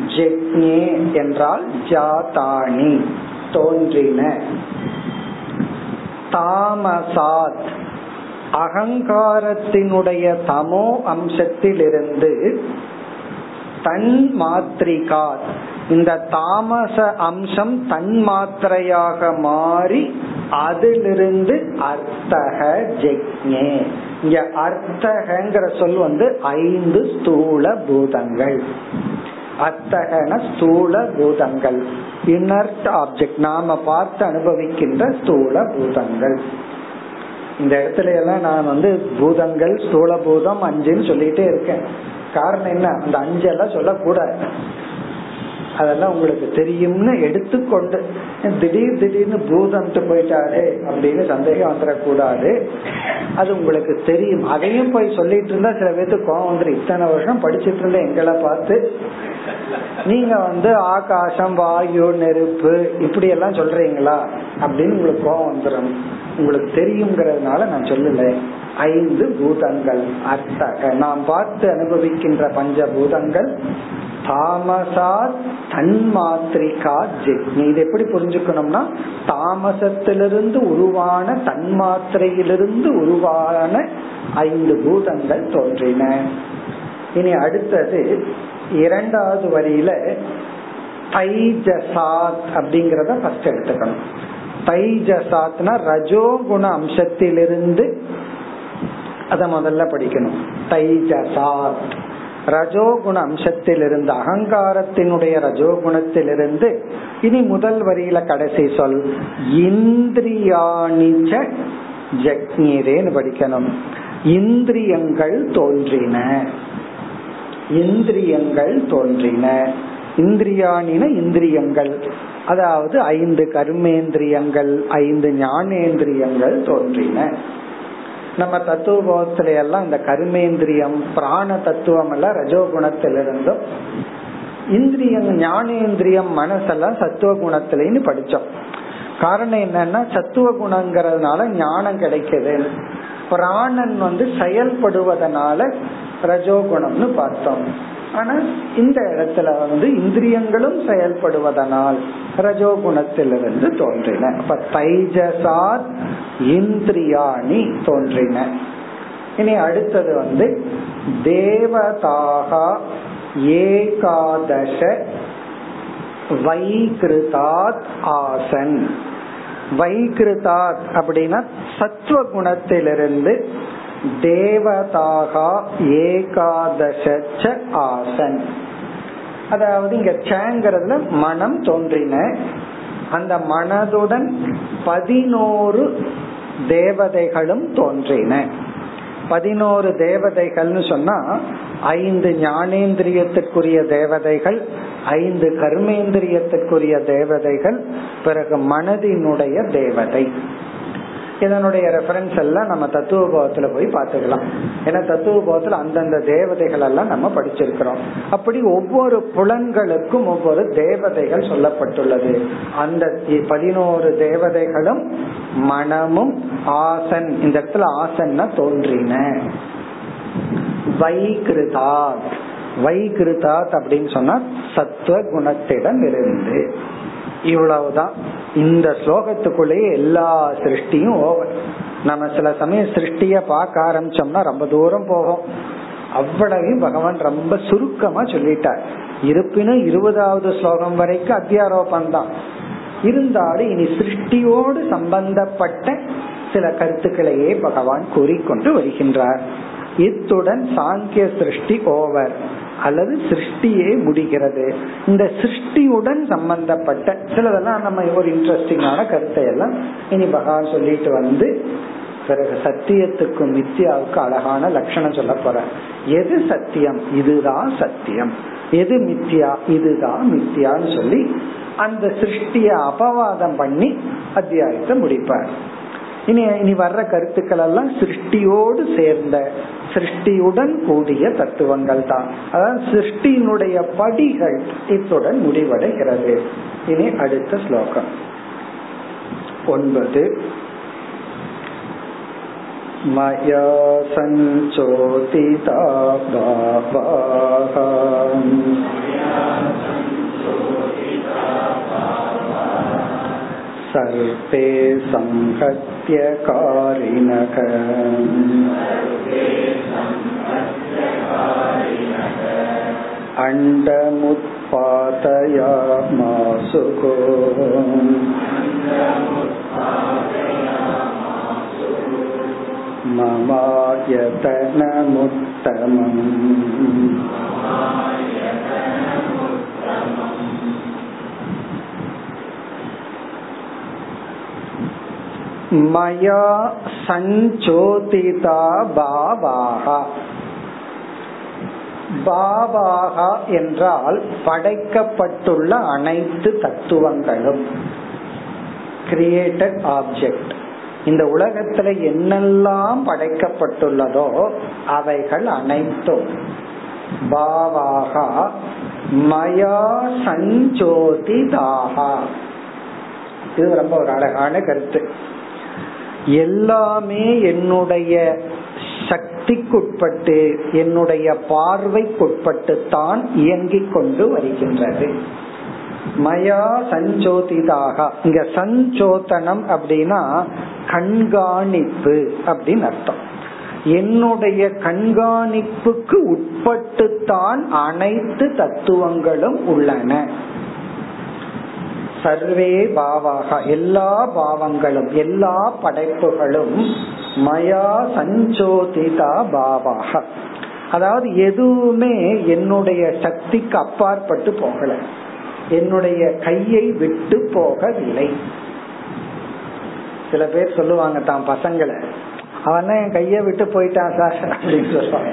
ஜெக்ஞே என்றால் ஜாதானி தோன்றின. தாமசாத் அகங்காரத்தினுடைய தமோ அம்சத்திலிருந்து தன் மாத்திரிகா இந்த தாமச அம்சம் தன் மாத்திரையாக மாறி அதிலிருந்து அர்த்தக ஜெக்ஞே. இங்க அர்த்தகங்கிற சொல் வந்து ஐந்து ஸ்தூல பூதங்கள். அத்தகன ஸ்தூல பூதங்கள். இன்னர்ட் ஆப்ஜெக்ட் நாம பார்த்து அனுபவிக்கின்ற ஸ்தூல பூதங்கள். இந்த இடத்துல எல்லாம் நான் வந்து பூதங்கள் ஸ்தூல பூதம் அஞ்சுன்னு சொல்லிட்டே இருக்கேன். காரணம் என்ன? அந்த அஞ்செல்லாம் சொல்லக்கூடாது. அதெல்லாம் உங்களுக்கு தெரியும்னு எடுத்துக்கொண்டு திடீர் திடீர்னு பூதம்ட்டு போயிட்டாரு அப்படின்னு சந்தேகம் வந்துடக்கூடாது. அது உங்களுக்கு தெரியும். அதையும் போய் சொல்லிட்டு இருந்தா சில பேருக்கு கோவம் வந்துடும் இத்தனை வருஷம் படிச்சிட்டு இருந்த எங்களை பார்த்து நீங்க வந்து ஆகாசம் வாயு நெருப்பு இப்படி எல்லாம் சொல்றீங்களா? அப்படின்னு உங்களுக்கு கோவம் வந்துடும் உங்களுக்கு தெரியுங்கிறதுனால நான் சொல்லல. ஐந்து பூதங்கள் அர்த்தக நாம் பார்த்து அனுபவிக்கின்ற பஞ்ச பூதங்கள் தாமசாத் தன்மாத்திரிகா ஜெக்னி இது எப்படி புரிஞ்சுக்கணும்னா தாமசத்திலிருந்து உருவான தன்மாத்திரையிலிருந்து உருவான ஐந்து பூதங்கள் தோன்றின. இனி அடுத்தது இரண்டாவது வரியில தைஜசாத் அப்படிங்கறத ஃபர்ஸ்ட் எடுத்துக்கணும். தைஜசாத்னா ரஜோகுண அம்சத்திலிருந்து அத முதல்ல படிக்கணும். தைஜசாத். ரஜோகுண அம்சத்திலிருந்து அகங்காரத்தினுடைய ரஜோகுணத்திலிருந்து இனி முதல் வரியில கடைசி சொல் இந்திரியாணிச்ச ஜக்னீரேன்னு படிக்கணும். இந்திரியங்கள் தோன்றின. இந்திரியங்கள் தோன்றின. இந்திரியானின இந்திரியங்கள். அதாவது ஐந்து கர்மேந்திரியங்கள் ஐந்து ஞானேந்திரியங்கள் தோன்றின. நம்ம தத்துவபோதத்துல எல்லாம் இந்த கர்மேந்திரியம் பிராண தத்துவம் எல்லாம் ரஜோகுணத்திலிருந்தும் இந்திரியம் ஞானேந்திரியம் மனசெல்லாம் சத்துவ குணத்திலேன்னு படிச்சோம். காரணம் என்னன்னா சத்துவ குணங்கிறதுனால ஞானம் கிடைக்குது. பிராணன் வந்து செயல்படுவதனால ரஜோகுணம்னு பார்த்தோம். ஆனா இந்த இடத்துல வந்து இந்திரியங்களும் செயல்படுவதனால் ரஜோகுணத்திலிருந்து தோன்றின. அப்ப தைஜசாத் இந்திரியாணி தோன்றின. இனி அடுத்தது வந்து தேவதாகா ஏகாதச வைகிருதாத் ஆசன். வைகிருதாத் அப்படின்னா சத்துவ குணத்திலிருந்து தேவதாகா ஏகாதச ஆசன். அதாவது இங்க சேங்கிறதுல மனம் தோன்றின. அந்த மனதுடன் பதினோரு தேவதைகளும் தோன்றின. பதினோரு தேவதைகள்னு சொன்னா ஐந்து ஞானேந்திரியத்திற்குரிய தேவதைகள் ஐந்து கர்மேந்திரியத்திற்குரிய தேவதைகள் பிறகு மனதினுடைய தேவதை. இதனுடைய ரெஃபரன்ஸ் எல்லாம் நம்ம தத்துவ போகத்துல போய் பார்த்துக்கலாம். ஏன்னா தத்துவ போகத்துல அந்தந்த தேவதைகள் எல்லாம் நம்ம படிச்சிருக்கிறோம். அப்படி ஒவ்வொரு புலன்களுக்கும் ஒவ்வொரு தேவதைகள் சொல்லப்பட்டுள்ளது. அந்த பதினோரு தேவதைகளும் மனமும் ஆசன் இந்த இடத்துல ஆசன்னா தோன்றின. வைகிருதாத். வைகிருதாத் அப்படின்னு சொன்னா சத்துவ குணத்திடம் இருந்து இவ்வளவுதான். இந்த ஸ்லோகத்துக்குள்ளேயே எல்லா சிருஷ்டியும் ஓவர் நம்ம சில சமயம் சிருஷ்டிய பார்க்க ஆரம்பிச்சோம்னா ரொம்ப தூரம் போகும். அவ்வளவையும் பகவான் ரொம்ப சுருக்கமா சொல்லிட்டார். இருப்பினும் இருபதாவது ஸ்லோகம் வரைக்கும் அத்தியாரோபம் தான் இருந்தாலும் இனி சிருஷ்டியோடு சம்பந்தப்பட்ட சில கருத்துக்களையே பகவான் கூறிக்கொண்டு வருகின்றார். இத்துடன் சாங்கிய சிருஷ்டி ஓவர். அல்லது சிருஷ்டியே முடிகிறது இந்த சிருஷ்டியுடன் சம்பந்தப்பட்ட சிலதெல்லாம் நம்ம ஒரு இன்ட்ரெஸ்டிங்கான கருத்தை எல்லாம் இனி பகவான் சொல்லிட்டு வந்து பிறகு சத்தியத்துக்கும் மித்தியாவுக்கு அழகான லட்சணம் சொல்ல போற எது சத்தியம்? இதுதான் சத்தியம். எது மித்தியா இதுதான் மித்தியான்னு சொல்லி அந்த சிருஷ்டிய அபவாதம் பண்ணி அத்தியாயத்தை முடிப்பார். இனி இனி வர்ற கருத்துக்கள் எல்லாம் சிருஷ்டியோடு சேர்ந்த சிருஷ்டியுடன் கூடிய தத்துவங்கள் தான் அதாவது சிருஷ்டியினுடைய படிகள் இத்துடன் முடிவடைகிறது இனி அடுத்த ஸ்லோகம் ஒன்பது मया सञ्चोदिता भावाः सर्वे சத்யகாரிணக அண்டமுத்பாதயாமாசுகோ மமாயதனமுத்தமம். மயா சஞ்சோதிதா பாவாகா பாவாகா என்றால் படைக்கப்பட்டுள்ள அனைத்து தத்துவங்களும். கிரியேட்டட் ஆப்ஜெக்ட் இந்த உலகத்துல என்னெல்லாம் படைக்கப்பட்டுள்ளதோ அவைகள் அனைத்தும். பாவாகா மயா சஞ்சோதிதாகா. இது ரொம்ப ஒரு அழகான கருத்து. எல்லாமே என்னுடைய சக்திக்குட்பட்டு என்னுடைய பார்வைக்குட்பட்டு தான் இயங்கிக் கொண்டு வருகின்றது. மயா சஞ்சோதிதாக. இங்க சஞ்சோதனம் அப்படின்னா கண்காணிப்பு அப்படின்னு அர்த்தம். என்னுடைய கண்காணிப்புக்கு உட்பட்டுத்தான் அனைத்து தத்துவங்களும் உள்ளன. சர்வே பாவாக. எல்லா பாவங்களும் எல்லா படைப்புகளும் மயா சஞ்சோதிதா பாவாக. அதாவது எதுவுமே என்னுடைய சக்திக்கு அப்பாற்பட்டு போகல. என்னுடைய கையை விட்டு போகவில்லை. சில பேர் சொல்லுவாங்க தான் பசங்களை. அவன் என் கைய விட்டு போயிட்டான் சார் அப்படின்னு சொல்லுவாங்க.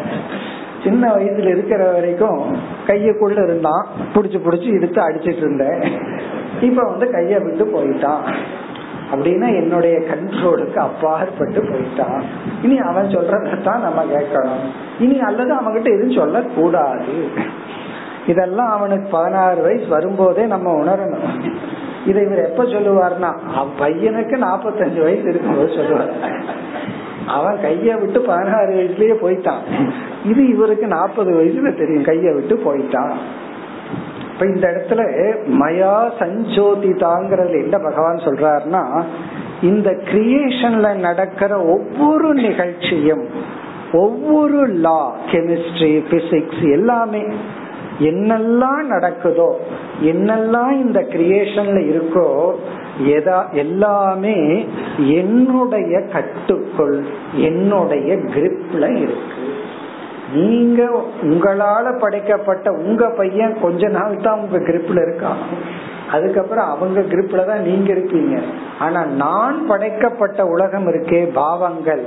சின்ன வயசுல இருக்கிற வரைக்கும் கையக்குள்ள இருந்தான். புடிச்சு புடிச்சு இழுத்து அடிச்சிட்டு இருந்தேன். இப்ப வந்து கைய விட்டு போயிட்டான். அப்படின்னா என்னுடைய கண்ட்ரோலுக்கு அப்பாற்பட்டு போயிட்டான். இனி அவன் சொல்றதான் நம்ம கேட்கணும். இனி அல்லது அவன்கிட்ட எதுவும் சொல்ல கூடாது இதெல்லாம் அவனுக்கு பதினாறு வயசு வரும்போதே நம்ம உணரணும். இதை இவர் எப்ப சொல்லுவார்னா பையனுக்கு நாப்பத்தஞ்சு வயசு இருக்கும்போது சொல்லுவார். அவன் கைய விட்டு பதினாறு வயசுலயே போயிட்டான். இது இவருக்கு நாற்பது வயசுல தெரியும். கைய விட்டு போயிட்டான். இப்ப இந்த இடத்துல மயா சஞ்சோதிதாங்கிறது என்ன பகவான் சொல்றாருன்னா இந்த கிரியேஷன்ல நடக்கிற ஒவ்வொரு நிகழ்ச்சியும் ஒவ்வொரு லா கெமிஸ்ட்ரி பிசிக்ஸ் எல்லாமே என்னெல்லாம் நடக்குதோ என்னெல்லாம் இந்த கிரியேஷன்ல இருக்கோ எதா எல்லாமே என்னுடைய கட்டுக்குள் என்னுடைய கிரிப்ல இருக்கு. நீங்க உங்களால படைக்கப்பட்ட உங்க பையன் கொஞ்ச நாள் தான் உங்க கிரிப்ல இருக்கான். அதுக்கப்புறம் அவங்க கிரிப்ல தான் நீங்க இருப்பீங்க. ஆனா நான் படைக்கப்பட்ட உலகம் இருக்கே பாவங்கள்.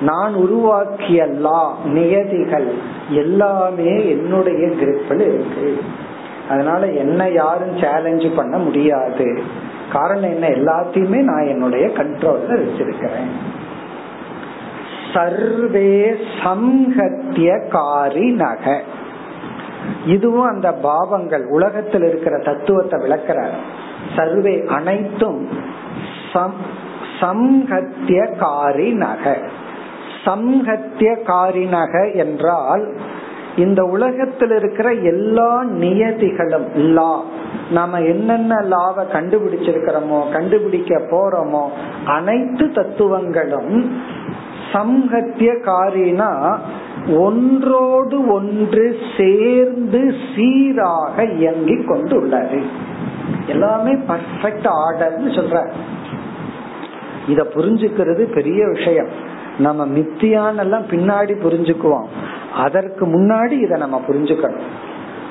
நான் உருவாக்கிய லா நியதிகள் எல்லாமே என்னுடைய கிரிப்பில் இருக்கு. அதனால என்ன யாரும் சேலஞ்ச் பண்ண முடியாது. காரணம் என்ன? எல்லாத்தையுமே நான் என்னுடைய கண்ட்ரோல்ல வச்சிருக்கிறேன். சர்வே சம்ஹத்திய காரிணக இதுவும் அந்த பாவங்கள் உலகத்தில் இருக்கிற தத்துவத்தை விளக்கிறார். சர்வே அனைத்தும் சம்ஹத்திய காரிணக சம்ஹத்திய காரிணக என்றால் இந்த உலகத்தில் இருக்கிற எல்லா நியதிகளும் லா நாம என்னென்ன லாவை கண்டுபிடிச்சிருக்கிறோமோ கண்டுபிடிக்க போறோமோ அனைத்து தத்துவங்களும் சம்ஹத்திய காரினா ஒன்றோடு ஒன்று சேர்ந்து சீராக இயங்கிக் கொண்டுள்ளது. எல்லாமே பர்ஃபெக்ட் ஆர்டர்னு சொல்ற. இத புரிஞ்சுக்கிறது பெரிய விஷயம். நம்ம மித்தியானெல்லாம் பின்னாடி புரிஞ்சுக்குவோம். அதற்கு முன்னாடி இதை நம்ம புரிஞ்சுக்கணும்.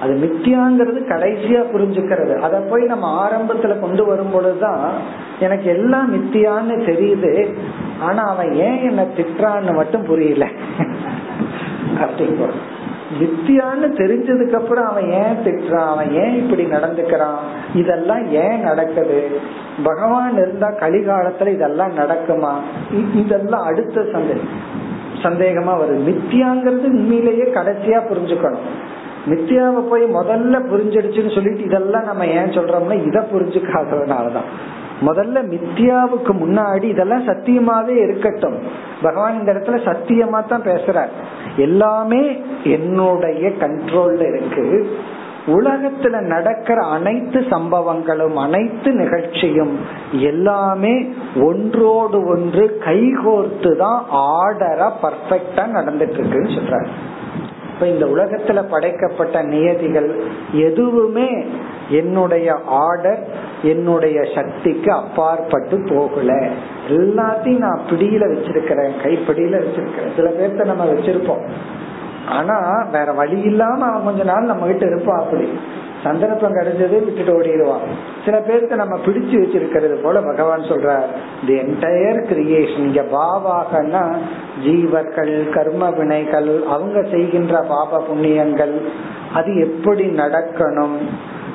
அது மித்தியாங்கிறது கடைசியா புரிஞ்சுக்கிறது. அதை போய் நம்ம ஆரம்பத்துல கொண்டு வரும் பொழுதுதான் எனக்கு எல்லாம் மித்தியான்னு தெரியுது. ஆனா அவன் ஏன் என்ன திட்டுறான்னு மட்டும் புரியல. அப்படிங்க மித்தியான்னு தெரிஞ்சதுக்கு அப்புறம் அவன் ஏன் திட்டுறான்? அவன் ஏன் இப்படி நடந்துக்கிறான்? இதெல்லாம் ஏன் நடக்குது? பகவான் இருந்தா கலிகாலத்துல இதெல்லாம் நடக்குமா? இதெல்லாம் அடுத்த சந்தேகம் சந்தேகமா வருது. மித்தியாங்கிறது உண்மையிலேயே கடைசியா புரிஞ்சுக்கணும். மித்தியாவை போய் முதல்ல புரிஞ்சிடுச்சுன்னு சொல்லிட்டு இதெல்லாம் நம்ம ஏன் சொல்றோம்னா இதை புரிஞ்சுக்காததுனாலதான். முதல்ல மித்யாவுக்கு முன்னாடி இதெல்லாம் சத்தியமாவே இருக்கட்டும். பகவான் இந்த இடத்துல சத்தியமா தான் பேசுறார். எல்லாமே என்னுடைய கண்ட்ரோல்ல இருக்கு. உலகத்துல நடக்கிற அனைத்து சம்பவங்களும் அனைத்து நிகழ்ச்சியும் எல்லாமே ஒன்றோடு ஒன்று கைகோர்த்து தான் ஆர்டரா பர்ஃபெக்டா நடந்துட்டு இருக்குன்னு சொல்றாரு. இப்ப இந்த உலகத்துல படைக்கப்பட்ட நியதிகள் எதுவுமே என்னுடைய ஆர்டர் என்னுடைய சக்திக்கு அப்பாற்பட்டு போகல. எல்லாத்தையும் நான் பிடியில வச்சிருக்கிறேன் கைப்பிடியில வச்சிருக்கிறேன். சில பேர்த்த நம்ம வச்சிருப்போம். ஆனா வேற வழி இல்லாம அவன் கொஞ்ச நாள் நம்ம கிட்ட இருப்போம் அப்படி சந்தர்ப்பம் கிடைச்சது விட்டுட்டு ஓடிடுவான். சில பேருக்கு நம்ம பிடிச்சு வச்சிருக்கிறது போல பகவான் சொல்றார் தி என்டையர் கிரியேஷன் இங்க பாவாகனா ஜீவர்கள் கர்ம வினைகள் அவங்க செய்கின்ற பாப புண்ணியங்கள் அது எப்படி நடக்கணும்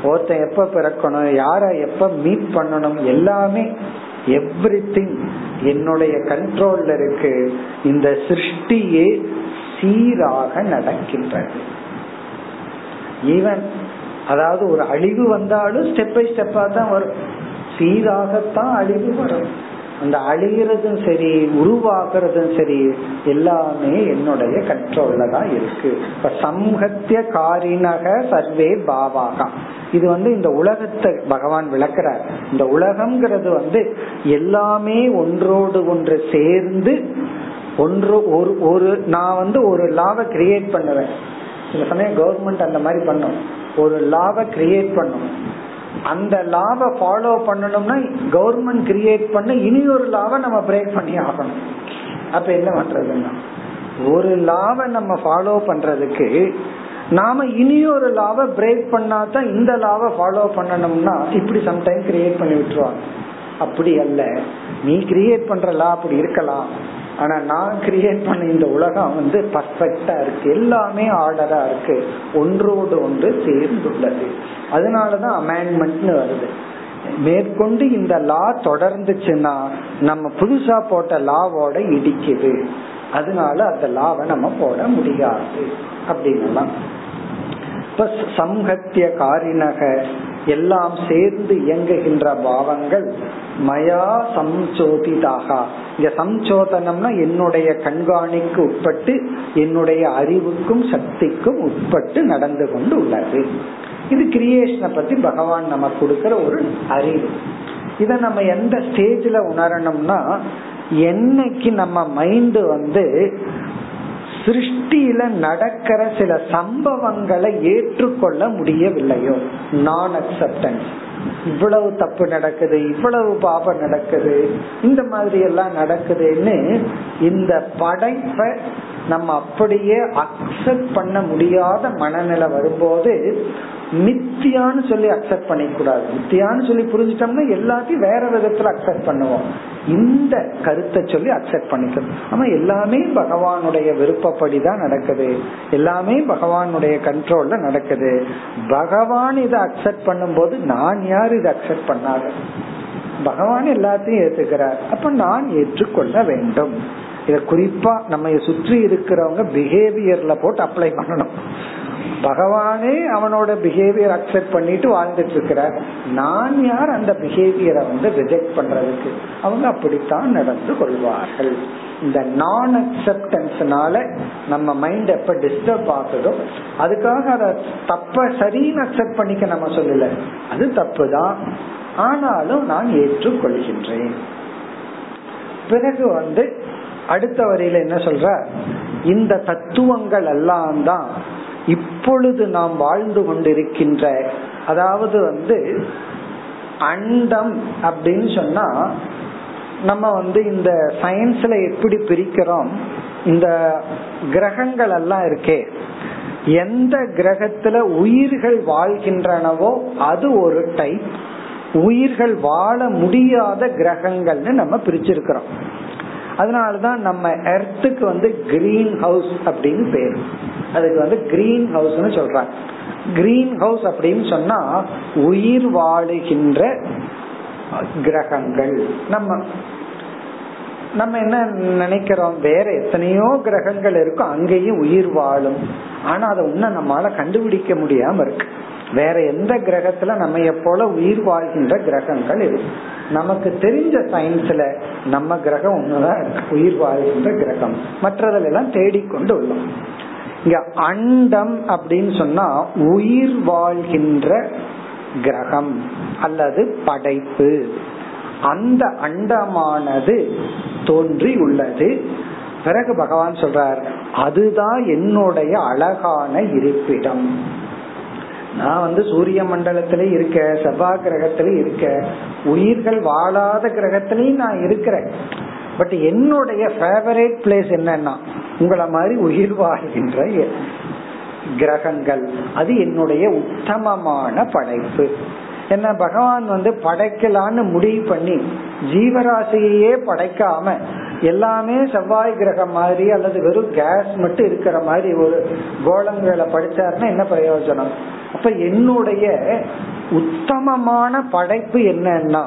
ஒருத்தன் எப்ப பிறக்கணும் யார எப்ப மீட் பண்ணணும் எல்லாமே எவ்ரி திங் என்னுடைய கண்ட்ரோல்ல இருக்கு. இந்த சிருஷ்டியே சீராக நடக்கின்றது. ஈவன் அதாவது ஒரு அழிவு வந்தாலும் ஸ்டெப் பை ஸ்டெப்பா தான் வரும். சீராகத்தான் அழிவு வரும். அந்த அழிகிறதும் சரி உருவாகிறதும் சரி எல்லாமே என்னுடைய கண்ட்ரோல்ல தான் இருக்கு. இப்ப சம்ஹத்திய காரினக சர்வே பாவாகா. இது வந்து இந்த உலகத்தை பகவான் விளக்கிறார். இந்த உலகம்ங்கிறது வந்து எல்லாமே ஒன்றோடு ஒன்று சேர்ந்து ஒன்று ஒரு ஒரு நான் வந்து ஒரு லாவை கிரியேட் பண்ணுவேன். சில சமயம் கவர்மெண்ட் அந்த மாதிரி பண்ணும். ஒரு லாவை கிரியேட் பண்ணும். அந்த லாவை ஃபாலோ பண்ணணும்னா கவர்மெண்ட் கிரியேட் பண்ண இனி ஒரு லாவை நம்ம பிரேக் பண்ணி ஆகணும். அப்ப என்ன பண்றதுன்னா ஒரு லாவை நம்ம ஃபாலோ பண்றதுக்கு நாம இனி ஒரு லாவை பிரேக் பண்ணாதான் இந்த லாவை ஃபாலோ பண்ணணும்னா இப்படி சம்டைம் கிரியேட் பண்ணி விட்டுருவாங்க. அப்படி அல்ல. நீ கிரியேட் பண்ற லா அப்படி இருக்கலாம். ஆனா நான் கிரியேட் பண்ண இந்த உலகம் வந்து பர்ஃபெக்டா இருக்கு. எல்லாமே ஆர்டரா இருக்கு. ஒன்றோடு ஒன்று சேர்ந்துள்ளது. அதனாலதான் அமெண்ட்மெண்ட்னு வருது. மேற்கொண்டு இந்த லா தொடர்ந்துச்சுன்னா நம்ம புதுசா போட்ட லாவோட இடிக்குது. அதனால அந்த லாவை நம்ம போட முடியாது. அப்படின்னு இப்ப சம்ஹத்திய காரினக எல்லாம் சேர்ந்து இயங்குகின்ற பாவங்கள் மயா சம்சோதிதாக. இங்க சம்சோதனம்னா என்னுடைய கண்காணிக்கு உட்பட்டு என்னுடைய அறிவுக்கும் சக்திக்கும் உட்பட்டு நடந்து கொண்டு உள்ளது. இது கிரியேஷனை பத்தி பகவான் நமக்கு கொடுக்கிற ஒரு அறிவு. இத நம்ம எந்த ஸ்டேஜ்ல உணரணும்னா என்னைக்கு நம்ம மைண்ட் வந்து சிருஷ்டியில நடக்கிற சில சம்பவங்களை ஏற்றுக்கொள்ள முடியவில்லையோ நான் அக்செப்டன்ஸ் இவ்வளவு தப்பு நடக்குது இவ்வளவு பாபம் நடக்குது இந்த மாதிரி எல்லாம் நடக்குதுன்னு இந்த படைப்பை நம்ம அப்படியே அக்செப்ட் பண்ண முடியாத மனநிலை வரும்போது மித்தியான்னு சொல்லி அக்செப்ட் பண்ணிக்க கூடாது. மித்தியான்னு சொல்லி புரிஞ்சிட்டோம்னா எல்லாத்தையும் வேற விதத்துல அக்செப்ட் பண்ணுவோம். இந்த கருத்தை சொல்லி அக்செப்ட் பண்ணிக்கணும் ஆமா எல்லாமே பகவானுடைய விருப்பப்படிதான் நடக்குது. எல்லாமே பகவானுடைய கண்ட்ரோல்ல நடக்குது. பகவான் இதை அக்செப்ட் பண்ணும்போது நான் யார் இதை அக்செப்ட் பண்ணாத பகவான் எல்லாத்தையும் ஏத்துக்கிறார். அப்ப நான் ஏற்றுக்கொள்ள வேண்டும். இத குறிப்பா நம்ம சுற்றி இருக்கிறவங்க பிஹேவியர்ல போட்டு அப்ளை பண்ணணும். பகவானே அவனோட பிஹேவியர் அக்செப்ட் பண்ணிட்டு வாழ்ந்துட்டு இருக்கிறார் நான் யார் அந்த பிஹேவியரை வந்து ரிஜெக்ட் பண்றதுக்கு? அவங்க அப்படித்தான் நடந்து கொள்வார்கள். இந்த நான் அக்செப்டன்ஸ்னால நம்ம மைண்ட் எப்ப டிஸ்டர்ப் ஆகுதோ அதுக்காக அதை தப்ப சரின்னு அக்செப்ட் பண்ணிக்க நம்ம சொல்லல. அது தப்பு தான் ஆனாலும் நான் ஏற்றுக்கொள்கின்றேன். பிறகு வந்து அடுத்த வரியில என்ன சொல்ற? இந்த தத்துவங்கள் எல்லாம் தான் இப்பொழுது நாம் வாழ்ந்து கொண்டிருக்கின்ற அதாவது வந்து அண்டம் அப்படின்னு சொன்னா நம்ம வந்து இந்த சயின்ஸ்ல எப்படி பிரிக்கிறோம் இந்த கிரகங்கள் எல்லாம் இருக்கே எந்த கிரகத்துல உயிர்கள் வாழ்கின்றனவோ அது ஒரு டைப் உயிர்கள் வாழ முடியாத கிரகங்கள்னு நம்ம பிரிச்சிருக்கிறோம். அதனாலதான் நம்ம எர்த்துக்கு வந்து கிரீன் ஹவுஸ் அப்படின்னு பேர். அதுக்கு வந்து கிரீன் ஹவுஸ்னு சொல்றாங்க. கிரீன் ஹவுஸ் அப்படின்னு சொன்னா உயிர் வாழுகின்ற கிரகங்கள். நம்ம நம்ம என்ன நினைக்கிறோம்? வேற எத்தனையோ கிரகங்கள் இருக்கும் அங்கேயும் உயிர் வாழும். ஆனா அதை இன்னும் நம்மளால கண்டுபிடிக்க முடியாம இருக்கு. வேற எந்த கிரகத்துல நம்ம போல உயிர் வாழ்கின்ற கிரகங்கள் இருக்கு. நமக்கு தெரிஞ்ச சயின்ஸ்ல நம்ம கிரகம் ஒண்ணுதான் உயிர் வாழ்கின்ற கிரகம். மற்றதுல எல்லாம் தேடிக்கொண்டு உள்ளோம். இங்க அண்டம் அப்படின்னு சொன்னா உயிர் வாழ்கின்ற கிரகம் அல்லது படைப்பு. அந்த அண்டமானது தோன்றி உள்ளது. பிறகு பகவான் சொல்றார் அதுதான் என்னுடைய அழகான இருப்பிடம். நான் வந்து சூரிய மண்டலத்திலே இருக்க செவ்வாய் கிரகத்திலே இருக்க உயிர்கள் வாழாத கிரகத்திலையும் நான் இருக்கிறேன். பட் என்னுடைய ஃபேவரேட் பிளேஸ் என்னன்னா உங்களை மாதிரி உயிர் வாழ்கின்ற கிரகங்கள். அது என்னுடைய உத்தமமான படைப்பு. என்ன பகவான் வந்து படைக்கலான்னு முடிவு பண்ணி ஜீவராசியையே படைக்காம எல்லாமே செவ்வாய் கிரகம் மாதிரி அல்லது வெறும் கேஸ் மட்டும் இருக்கிற மாதிரி ஒரு கோலங்களை படிச்சாருன்னா என்ன பிரயோஜனம்? அப்ப என்னுடைய உத்தமமான படைப்பு என்னன்னா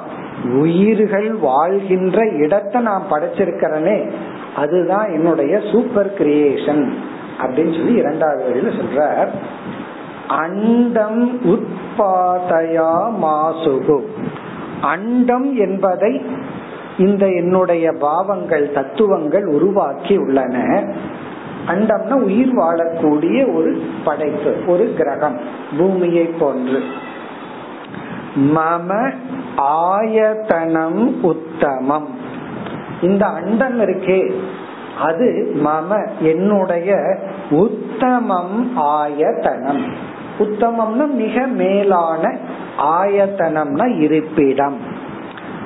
உயிர்கள் வாழ்கின்ற இடத்தை நான் படைச்சிருக்கிறேனே அதுதான் என்னுடைய சூப்பர் கிரியேஷன் அப்படின்னு சொல்லி இரண்டாவது வழியில சொல்ற அண்டம் உட்பாதையா மாசுகு. அண்டம் என்பதை இந்த என்னுடைய பாவங்கள் தத்துவங்கள் உருவாக்கி உள்ளன. அண்டம்னா உயிர் வாழக்கூடிய ஒரு படைப்பு ஒரு கிரகம் பூமியை போன்று. மம ஆயத்தனம் உத்தமம். இந்த அண்டம் இருக்கே. அது மம என்னுடைய உத்தமம் ஆயத்தனம். உத்தமம்னா மிக மேலான ஆயத்தனம்னா இருப்பிடம்.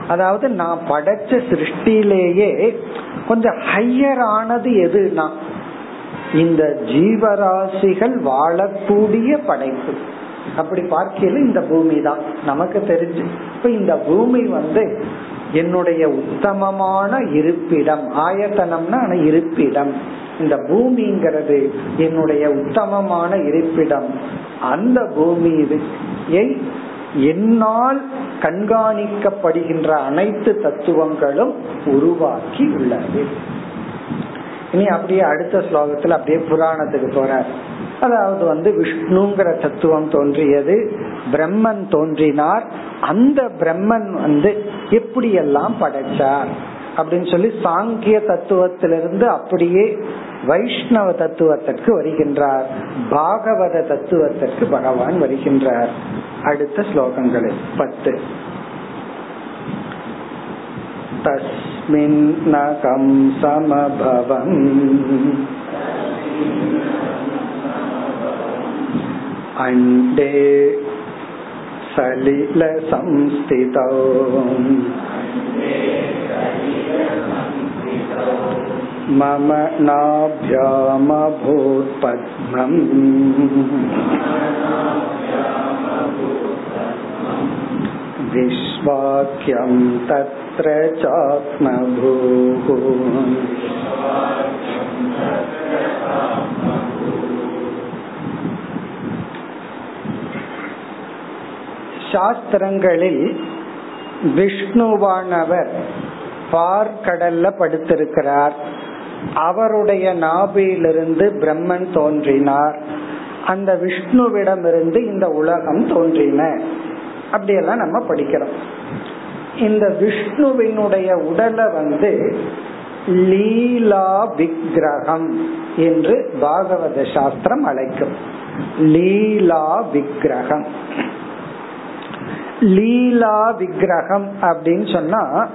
அதாவது நான் படைச்ச சிருஷ்டிலேயே கொஞ்சம் ஹையர் ஆனது எதுனா இந்த ஜீவராசிகள் வாழக்கூடிய படைப்பு. அப்படி பார்க்கையில இந்த பூமி தான் நமக்கு தெரிஞ்சு. இப்ப இந்த பூமி வந்து என்னுடைய உத்தமமான இருப்பிடம் ஆயத்தனம்னா இருப்பிடம். இந்த பூமிங்கிறது என்னுடைய உத்தமமான இருப்பிடம். அந்த பூமியை என்னால் கண்காணிக்கப்படுகின்ற அனைத்து தத்துவங்களும் உருவாக்கி உள்ளது. இனி அப்படியே அடுத்த ஸ்லோகத்துல அப்படியே புராணத்துக்கு போற அதாவது வந்து விஷ்ணுங்கிற தத்துவம் தோன்றியது பிரம்மன் தோன்றினார் அந்த பிரம்மன் வந்து எப்படியெல்லாம் படைச்சார் அப்படின்னு சொல்லி சாங்கிய தத்துவத்திலிருந்து அப்படியே வைஷ்ணவ தத்துவத்திற்கு வருகின்றார் பாகவத தத்துவத்திற்கு பகவான் வருகின்றார். அடுத்த ஸ்லோகங்களில் பத்து. तस्मिन्नकं समभवम् अण्डे सलिलसंस्थितौ मम नाभ्यामभूत्पद्मम् विश्वाख्यं तत्र चात्मभूः சாஸ்திரங்களில் விஷ்ணுவானவர் பார்க்கடல்ல படுத்திருக்கிறார் அவருடைய நாபியிலிருந்து பிரம்மன் தோன்றினார் அந்த விஷ்ணுவிடமிருந்து இந்த உலகம் தோன்றின அப்படியெல்லாம் நம்ம படிக்கிறோம் இந்த விஷ்ணுவினுடைய உடலை வந்து லீலா விக்கிரகம் என்று பாகவத சாஸ்திரம் அழைக்கும். லீலா விக்கிரகம். லீலா விக்கிரகம் அப்படின்னு சொன்னா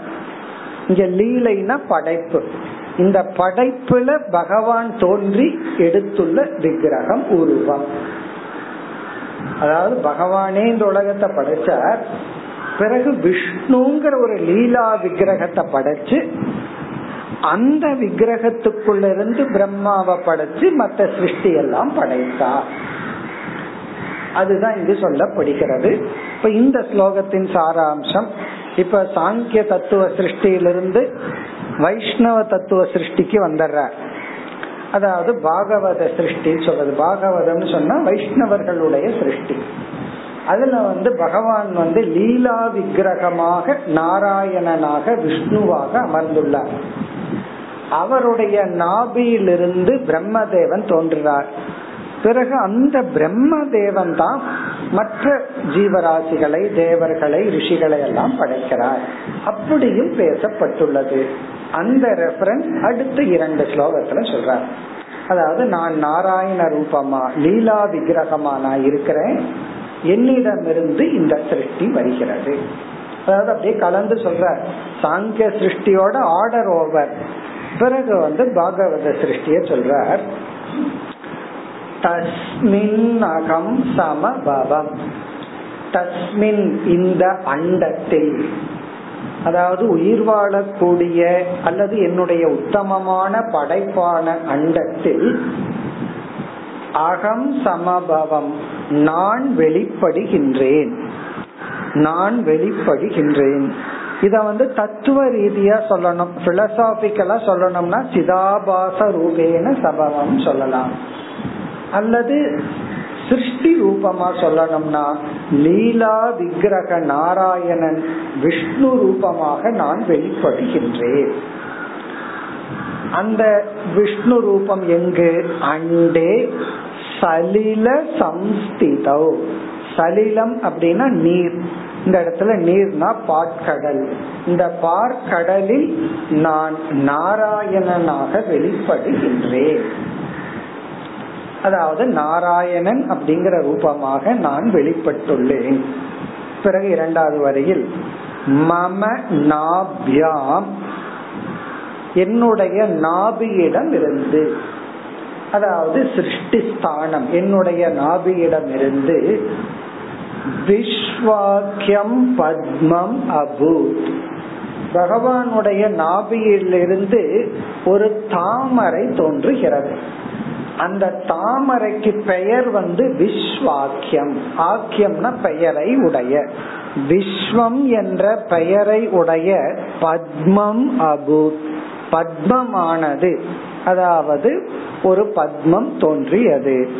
இங்க லீலைனா படைப்பு. இந்த படைப்புல பகவான் தோன்றி எடுத்துள்ள விக்கிரகம் உருவம். அதாவது பகவானே இந்த உலகத்தை படைச்சார். பிறகு விஷ்ணுங்கிற ஒரு லீலா விக்கிரகத்தை படைச்சு அந்த விக்கிரகத்துக்குள்ள இருந்து பிரம்மாவை படைச்சு மற்ற சிருஷ்டி எல்லாம் படைத்தார் அதுதான் இங்கு சொல்லப்படுகிறது. இப்ப இந்த ஸ்லோகத்தின் சாராம்சம் இப்ப சாங்கிய தத்துவ சிருஷ்டியிலிருந்து வைஷ்ணவ தத்துவ சிருஷ்டிக்கு வந்துடுற அதாவது பாகவத சிருஷ்டி சொல்றது. பாகவதம்னு சொன்னா வைஷ்ணவர்களுடைய சிருஷ்டி. அதுல வந்து பகவான் வந்து லீலா விக்கிரகமாக நாராயணனாக விஷ்ணுவாக அமர்ந்துள்ளார். அவருடைய நாபியிலிருந்து பிரம்மதேவன் தோன்றுகிறார் பிறகு அந்த பிரம்ம தேவன் தான் மற்ற ஜீவராசிகளை தேவர்களை ரிஷிகளை எல்லாம் படைக்கிறார். அப்படியும் பேசப்பட்டுள்ளது. அந்த ரெஃபரன்ஸ் அடுத்த இரண்டு ஸ்லோகத்துல சொல்றார். அதாவது நான் நாராயண ரூபமா லீலா விக்கிரகமா நான் இருக்கிறேன் என்னிடமிருந்து இந்த சிருஷ்டி வருகிறது. அதாவது அப்படியே கலந்து சொல்ற சாங்கிய சிருஷ்டியோட ஆர்டர் ஓவர் பிறகு வந்து பாகவத சிருஷ்டிய சொல்றார். தஸ்மின் அகம் சமபவம். தஸ்மின் இந்த அண்டத்தில். அதாவது உயிர் வாழக்கூடிய அல்லது என்னுடைய உத்தமமான படைப்பான அண்டத்தில் அகம் சமபவம். நான் வெளிப்படுகின்றேன். நான் வெளிப்படுகின்றேன். இத வந்து தத்துவ ரீதியா சொல்லணும். பிலசாபிக்கலா சொல்லணும்னா சிதாபாச ரூபேன சபவம் சொல்லலாம். அல்லது சிருஷ்டி ரூபமா சொல்லணும்னா லீலா விக்கிரக நாராயணன் விஷ்ணு ரூபமாக நான் வெளிப்படுகின்றேன். அந்த விஷ்ணு ரூபம் எங்கு? அண்டே சலில சம்ஸ்திதோ. சலிலம் அப்படின்னா நீர். இந்த இடத்துல நீர்னா பாற்கடல். இந்த பார்க்கடலில் நான் நாராயணனாக வெளிப்படுகின்றேன். அதாவது நாராயணன் அப்படிங்கிற ரூபமாக நான் வெளிப்பட்டுள்ளேன். பிறகு இரண்டாவது வரையில் மம நாபியாம் என்னுடைய நாபியிடம் இருந்து அதாவது சிருஷ்டி ஸ்தானம் என்னுடைய நாபியிடம் இருந்து விஸ்வாக்கியம் பத்மம் அபூத். பகவானுடைய நாபியிலிருந்து ஒரு தாமரை தோன்றுகிறது. அந்த தாமரைக்கு பெயர் வந்து விஸ்வாக்கியம் ஆக்கியம்னா பெயரை உடைய. விஸ்வம் என்ற பெயரை உடைய பத்மம் அபூத். பத்மமானது. அதாவது ஒரு பத்மம் தோன்றியது.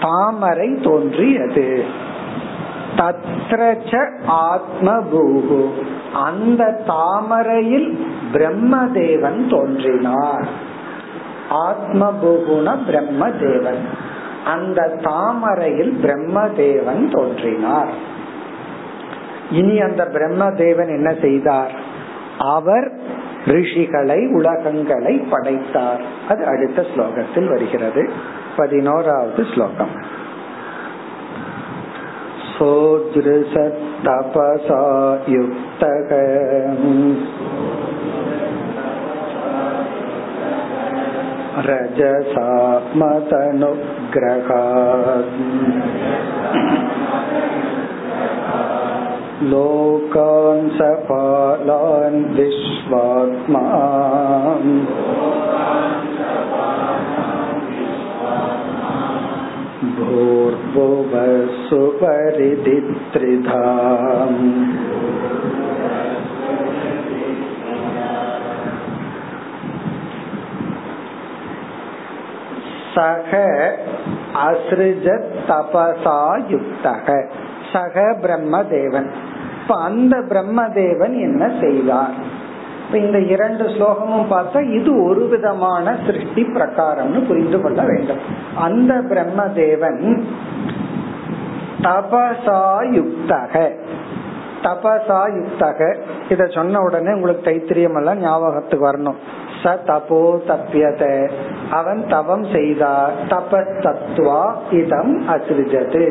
தாமரை தோன்றியது. தத்ரச்ச ஆத்மபூகு அந்த தாமரையில் பிரம்மதேவன் தோன்றினார். ஆத்மபூகுன பிரம்மதேவன். அந்த தாமரையில் பிரம்மதேவன் தோன்றினார். இனி அந்த பிரம்மதேவன் என்ன செய்தார்? அவர் ரிஷிகளை உலகங்களை படைத்தார் அது அடுத்த ஸ்லோகத்தில் வருகிறது பதினோராவது ஸ்லோகம் सोदृशतपसा युक्तः रजसा मतनुग्रहात् लोकान् सपालान् विश्वात्मा भूर्भुवसुपरिदित्रिधाम् सह असृजत तपसा युक्त सह ब्रह्म இப்ப அந்த பிரம்மதேவன் என்ன செய்தார்? இப்ப இந்த இரண்டு ஸ்லோகமும் பார்த்தா இது ஒரு விதமான சிருஷ்டி பிரகாரம்னு புரிந்து கொள்ள வேண்டும். அந்த பிரம்மதேவன் தபசா யுக்தக தபசா யுக்தக இத சொன்ன உடனே உங்களுக்கு தைத்திரியம் எல்லாம் ஞாபகத்துக்கு வரணும். ச தபோ தப்பியத அவன் தவம் செய்தார். தப தத்துவா இதம் அசிருஜது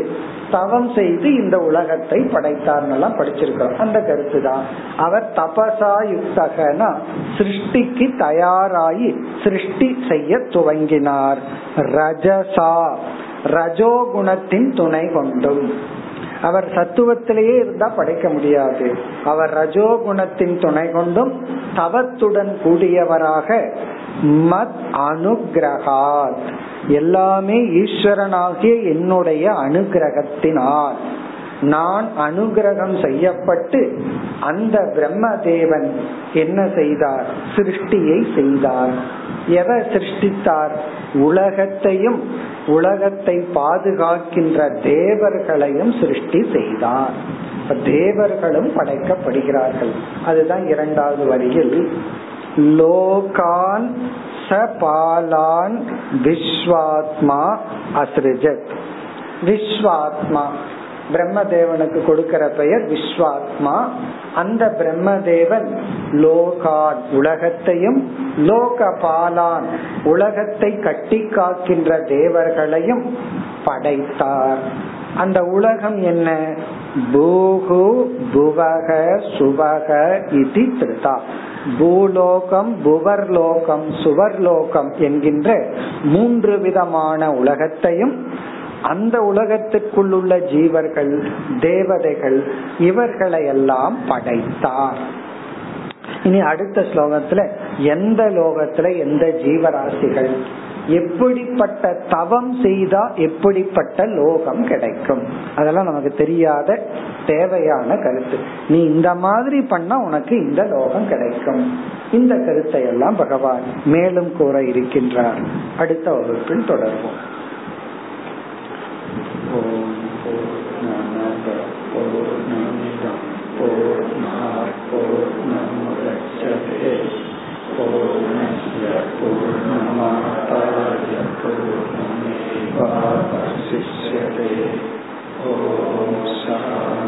தவம் செய்து இந்த உலகத்தை படைத்தார்னெல்லாம் படிச்சிருக்கிறோம். அந்த கருத்து தான் அவர் தபசா யுக்தகனா சிருஷ்டிக்கு தயாராகி சிருஷ்டி செய்ய துவங்கினார். ரஜசா ரஜோகுணத்தின் துணை கொண்டும். அவர் சத்துவத்திலேயே இருந்தா படைக்க முடியாது. அவர் ரஜோகுணத்தின் துணை கொண்டும் தவத்துடன் கூடியவராக மத் அனுகிரகாத். எல்லாமே ஈஸ்வரனாகிய என்னுடைய அனுகிரகத்தினால். நான் அனுகிரகம் செய்யப்பட்டு அந்த பிரம்மதேவன் என்ன செய்தார்? சிருஷ்டியை செய்தார். எதை சிருஷ்டித்தார்? உலகத்தையும் உலகத்தை பாதுகாக்கின்ற தேவர்களையும் சிருஷ்டி செய்தார். தேவர்களும் படைக்கப்படுகிறார்கள். அதுதான் இரண்டாவது வரியில் லோகான் பாலான் விஸ்வாத்மா அசிருஜத் விஸ்வாத்மா. பிரம்மதேவனுக்கு கொடுக்கிற பெயர் விஸ்வாத்மா. அந்த பிரம்மதேவன் லோகான் உலகத்தையும் லோக பாலான் உலகத்தை கட்டி காக்கின்ற தேவர்களையும் படைத்தார். அந்த உலகம் என்ன? பூகு புவக சுவக இது திருதா. பூலோகம் புவர்லோகம் சுவர்லோகம் என்கின்ற மூன்று விதமான உலகத்தையும் அந்த உலகத்திற்குள் உள்ள ஜீவர்கள் தேவதைகள் இவர்களை எல்லாம் படைத்தார். இனி அடுத்த ஸ்லோகத்துல எந்த லோகத்துல எந்த ஜீவராசிகள்? எப்படிப்பட்ட தவம் செய்தா எப்படிப்பட்ட லோகம் கிடைக்கும்? அதெல்லாம் நமக்கு தெரியாத தேவையான கருத்து. நீ இந்த மாதிரி பண்ணா உனக்கு இந்த லோகம் கிடைக்கும். இந்த கருத்தை எல்லாம் பகவான் மேலும் கூற இருக்கின்றார். அடுத்த வகுப்பில் தொடர்வோம். ஓம் பூர்ணமத शिष्यते ॐ शान्ति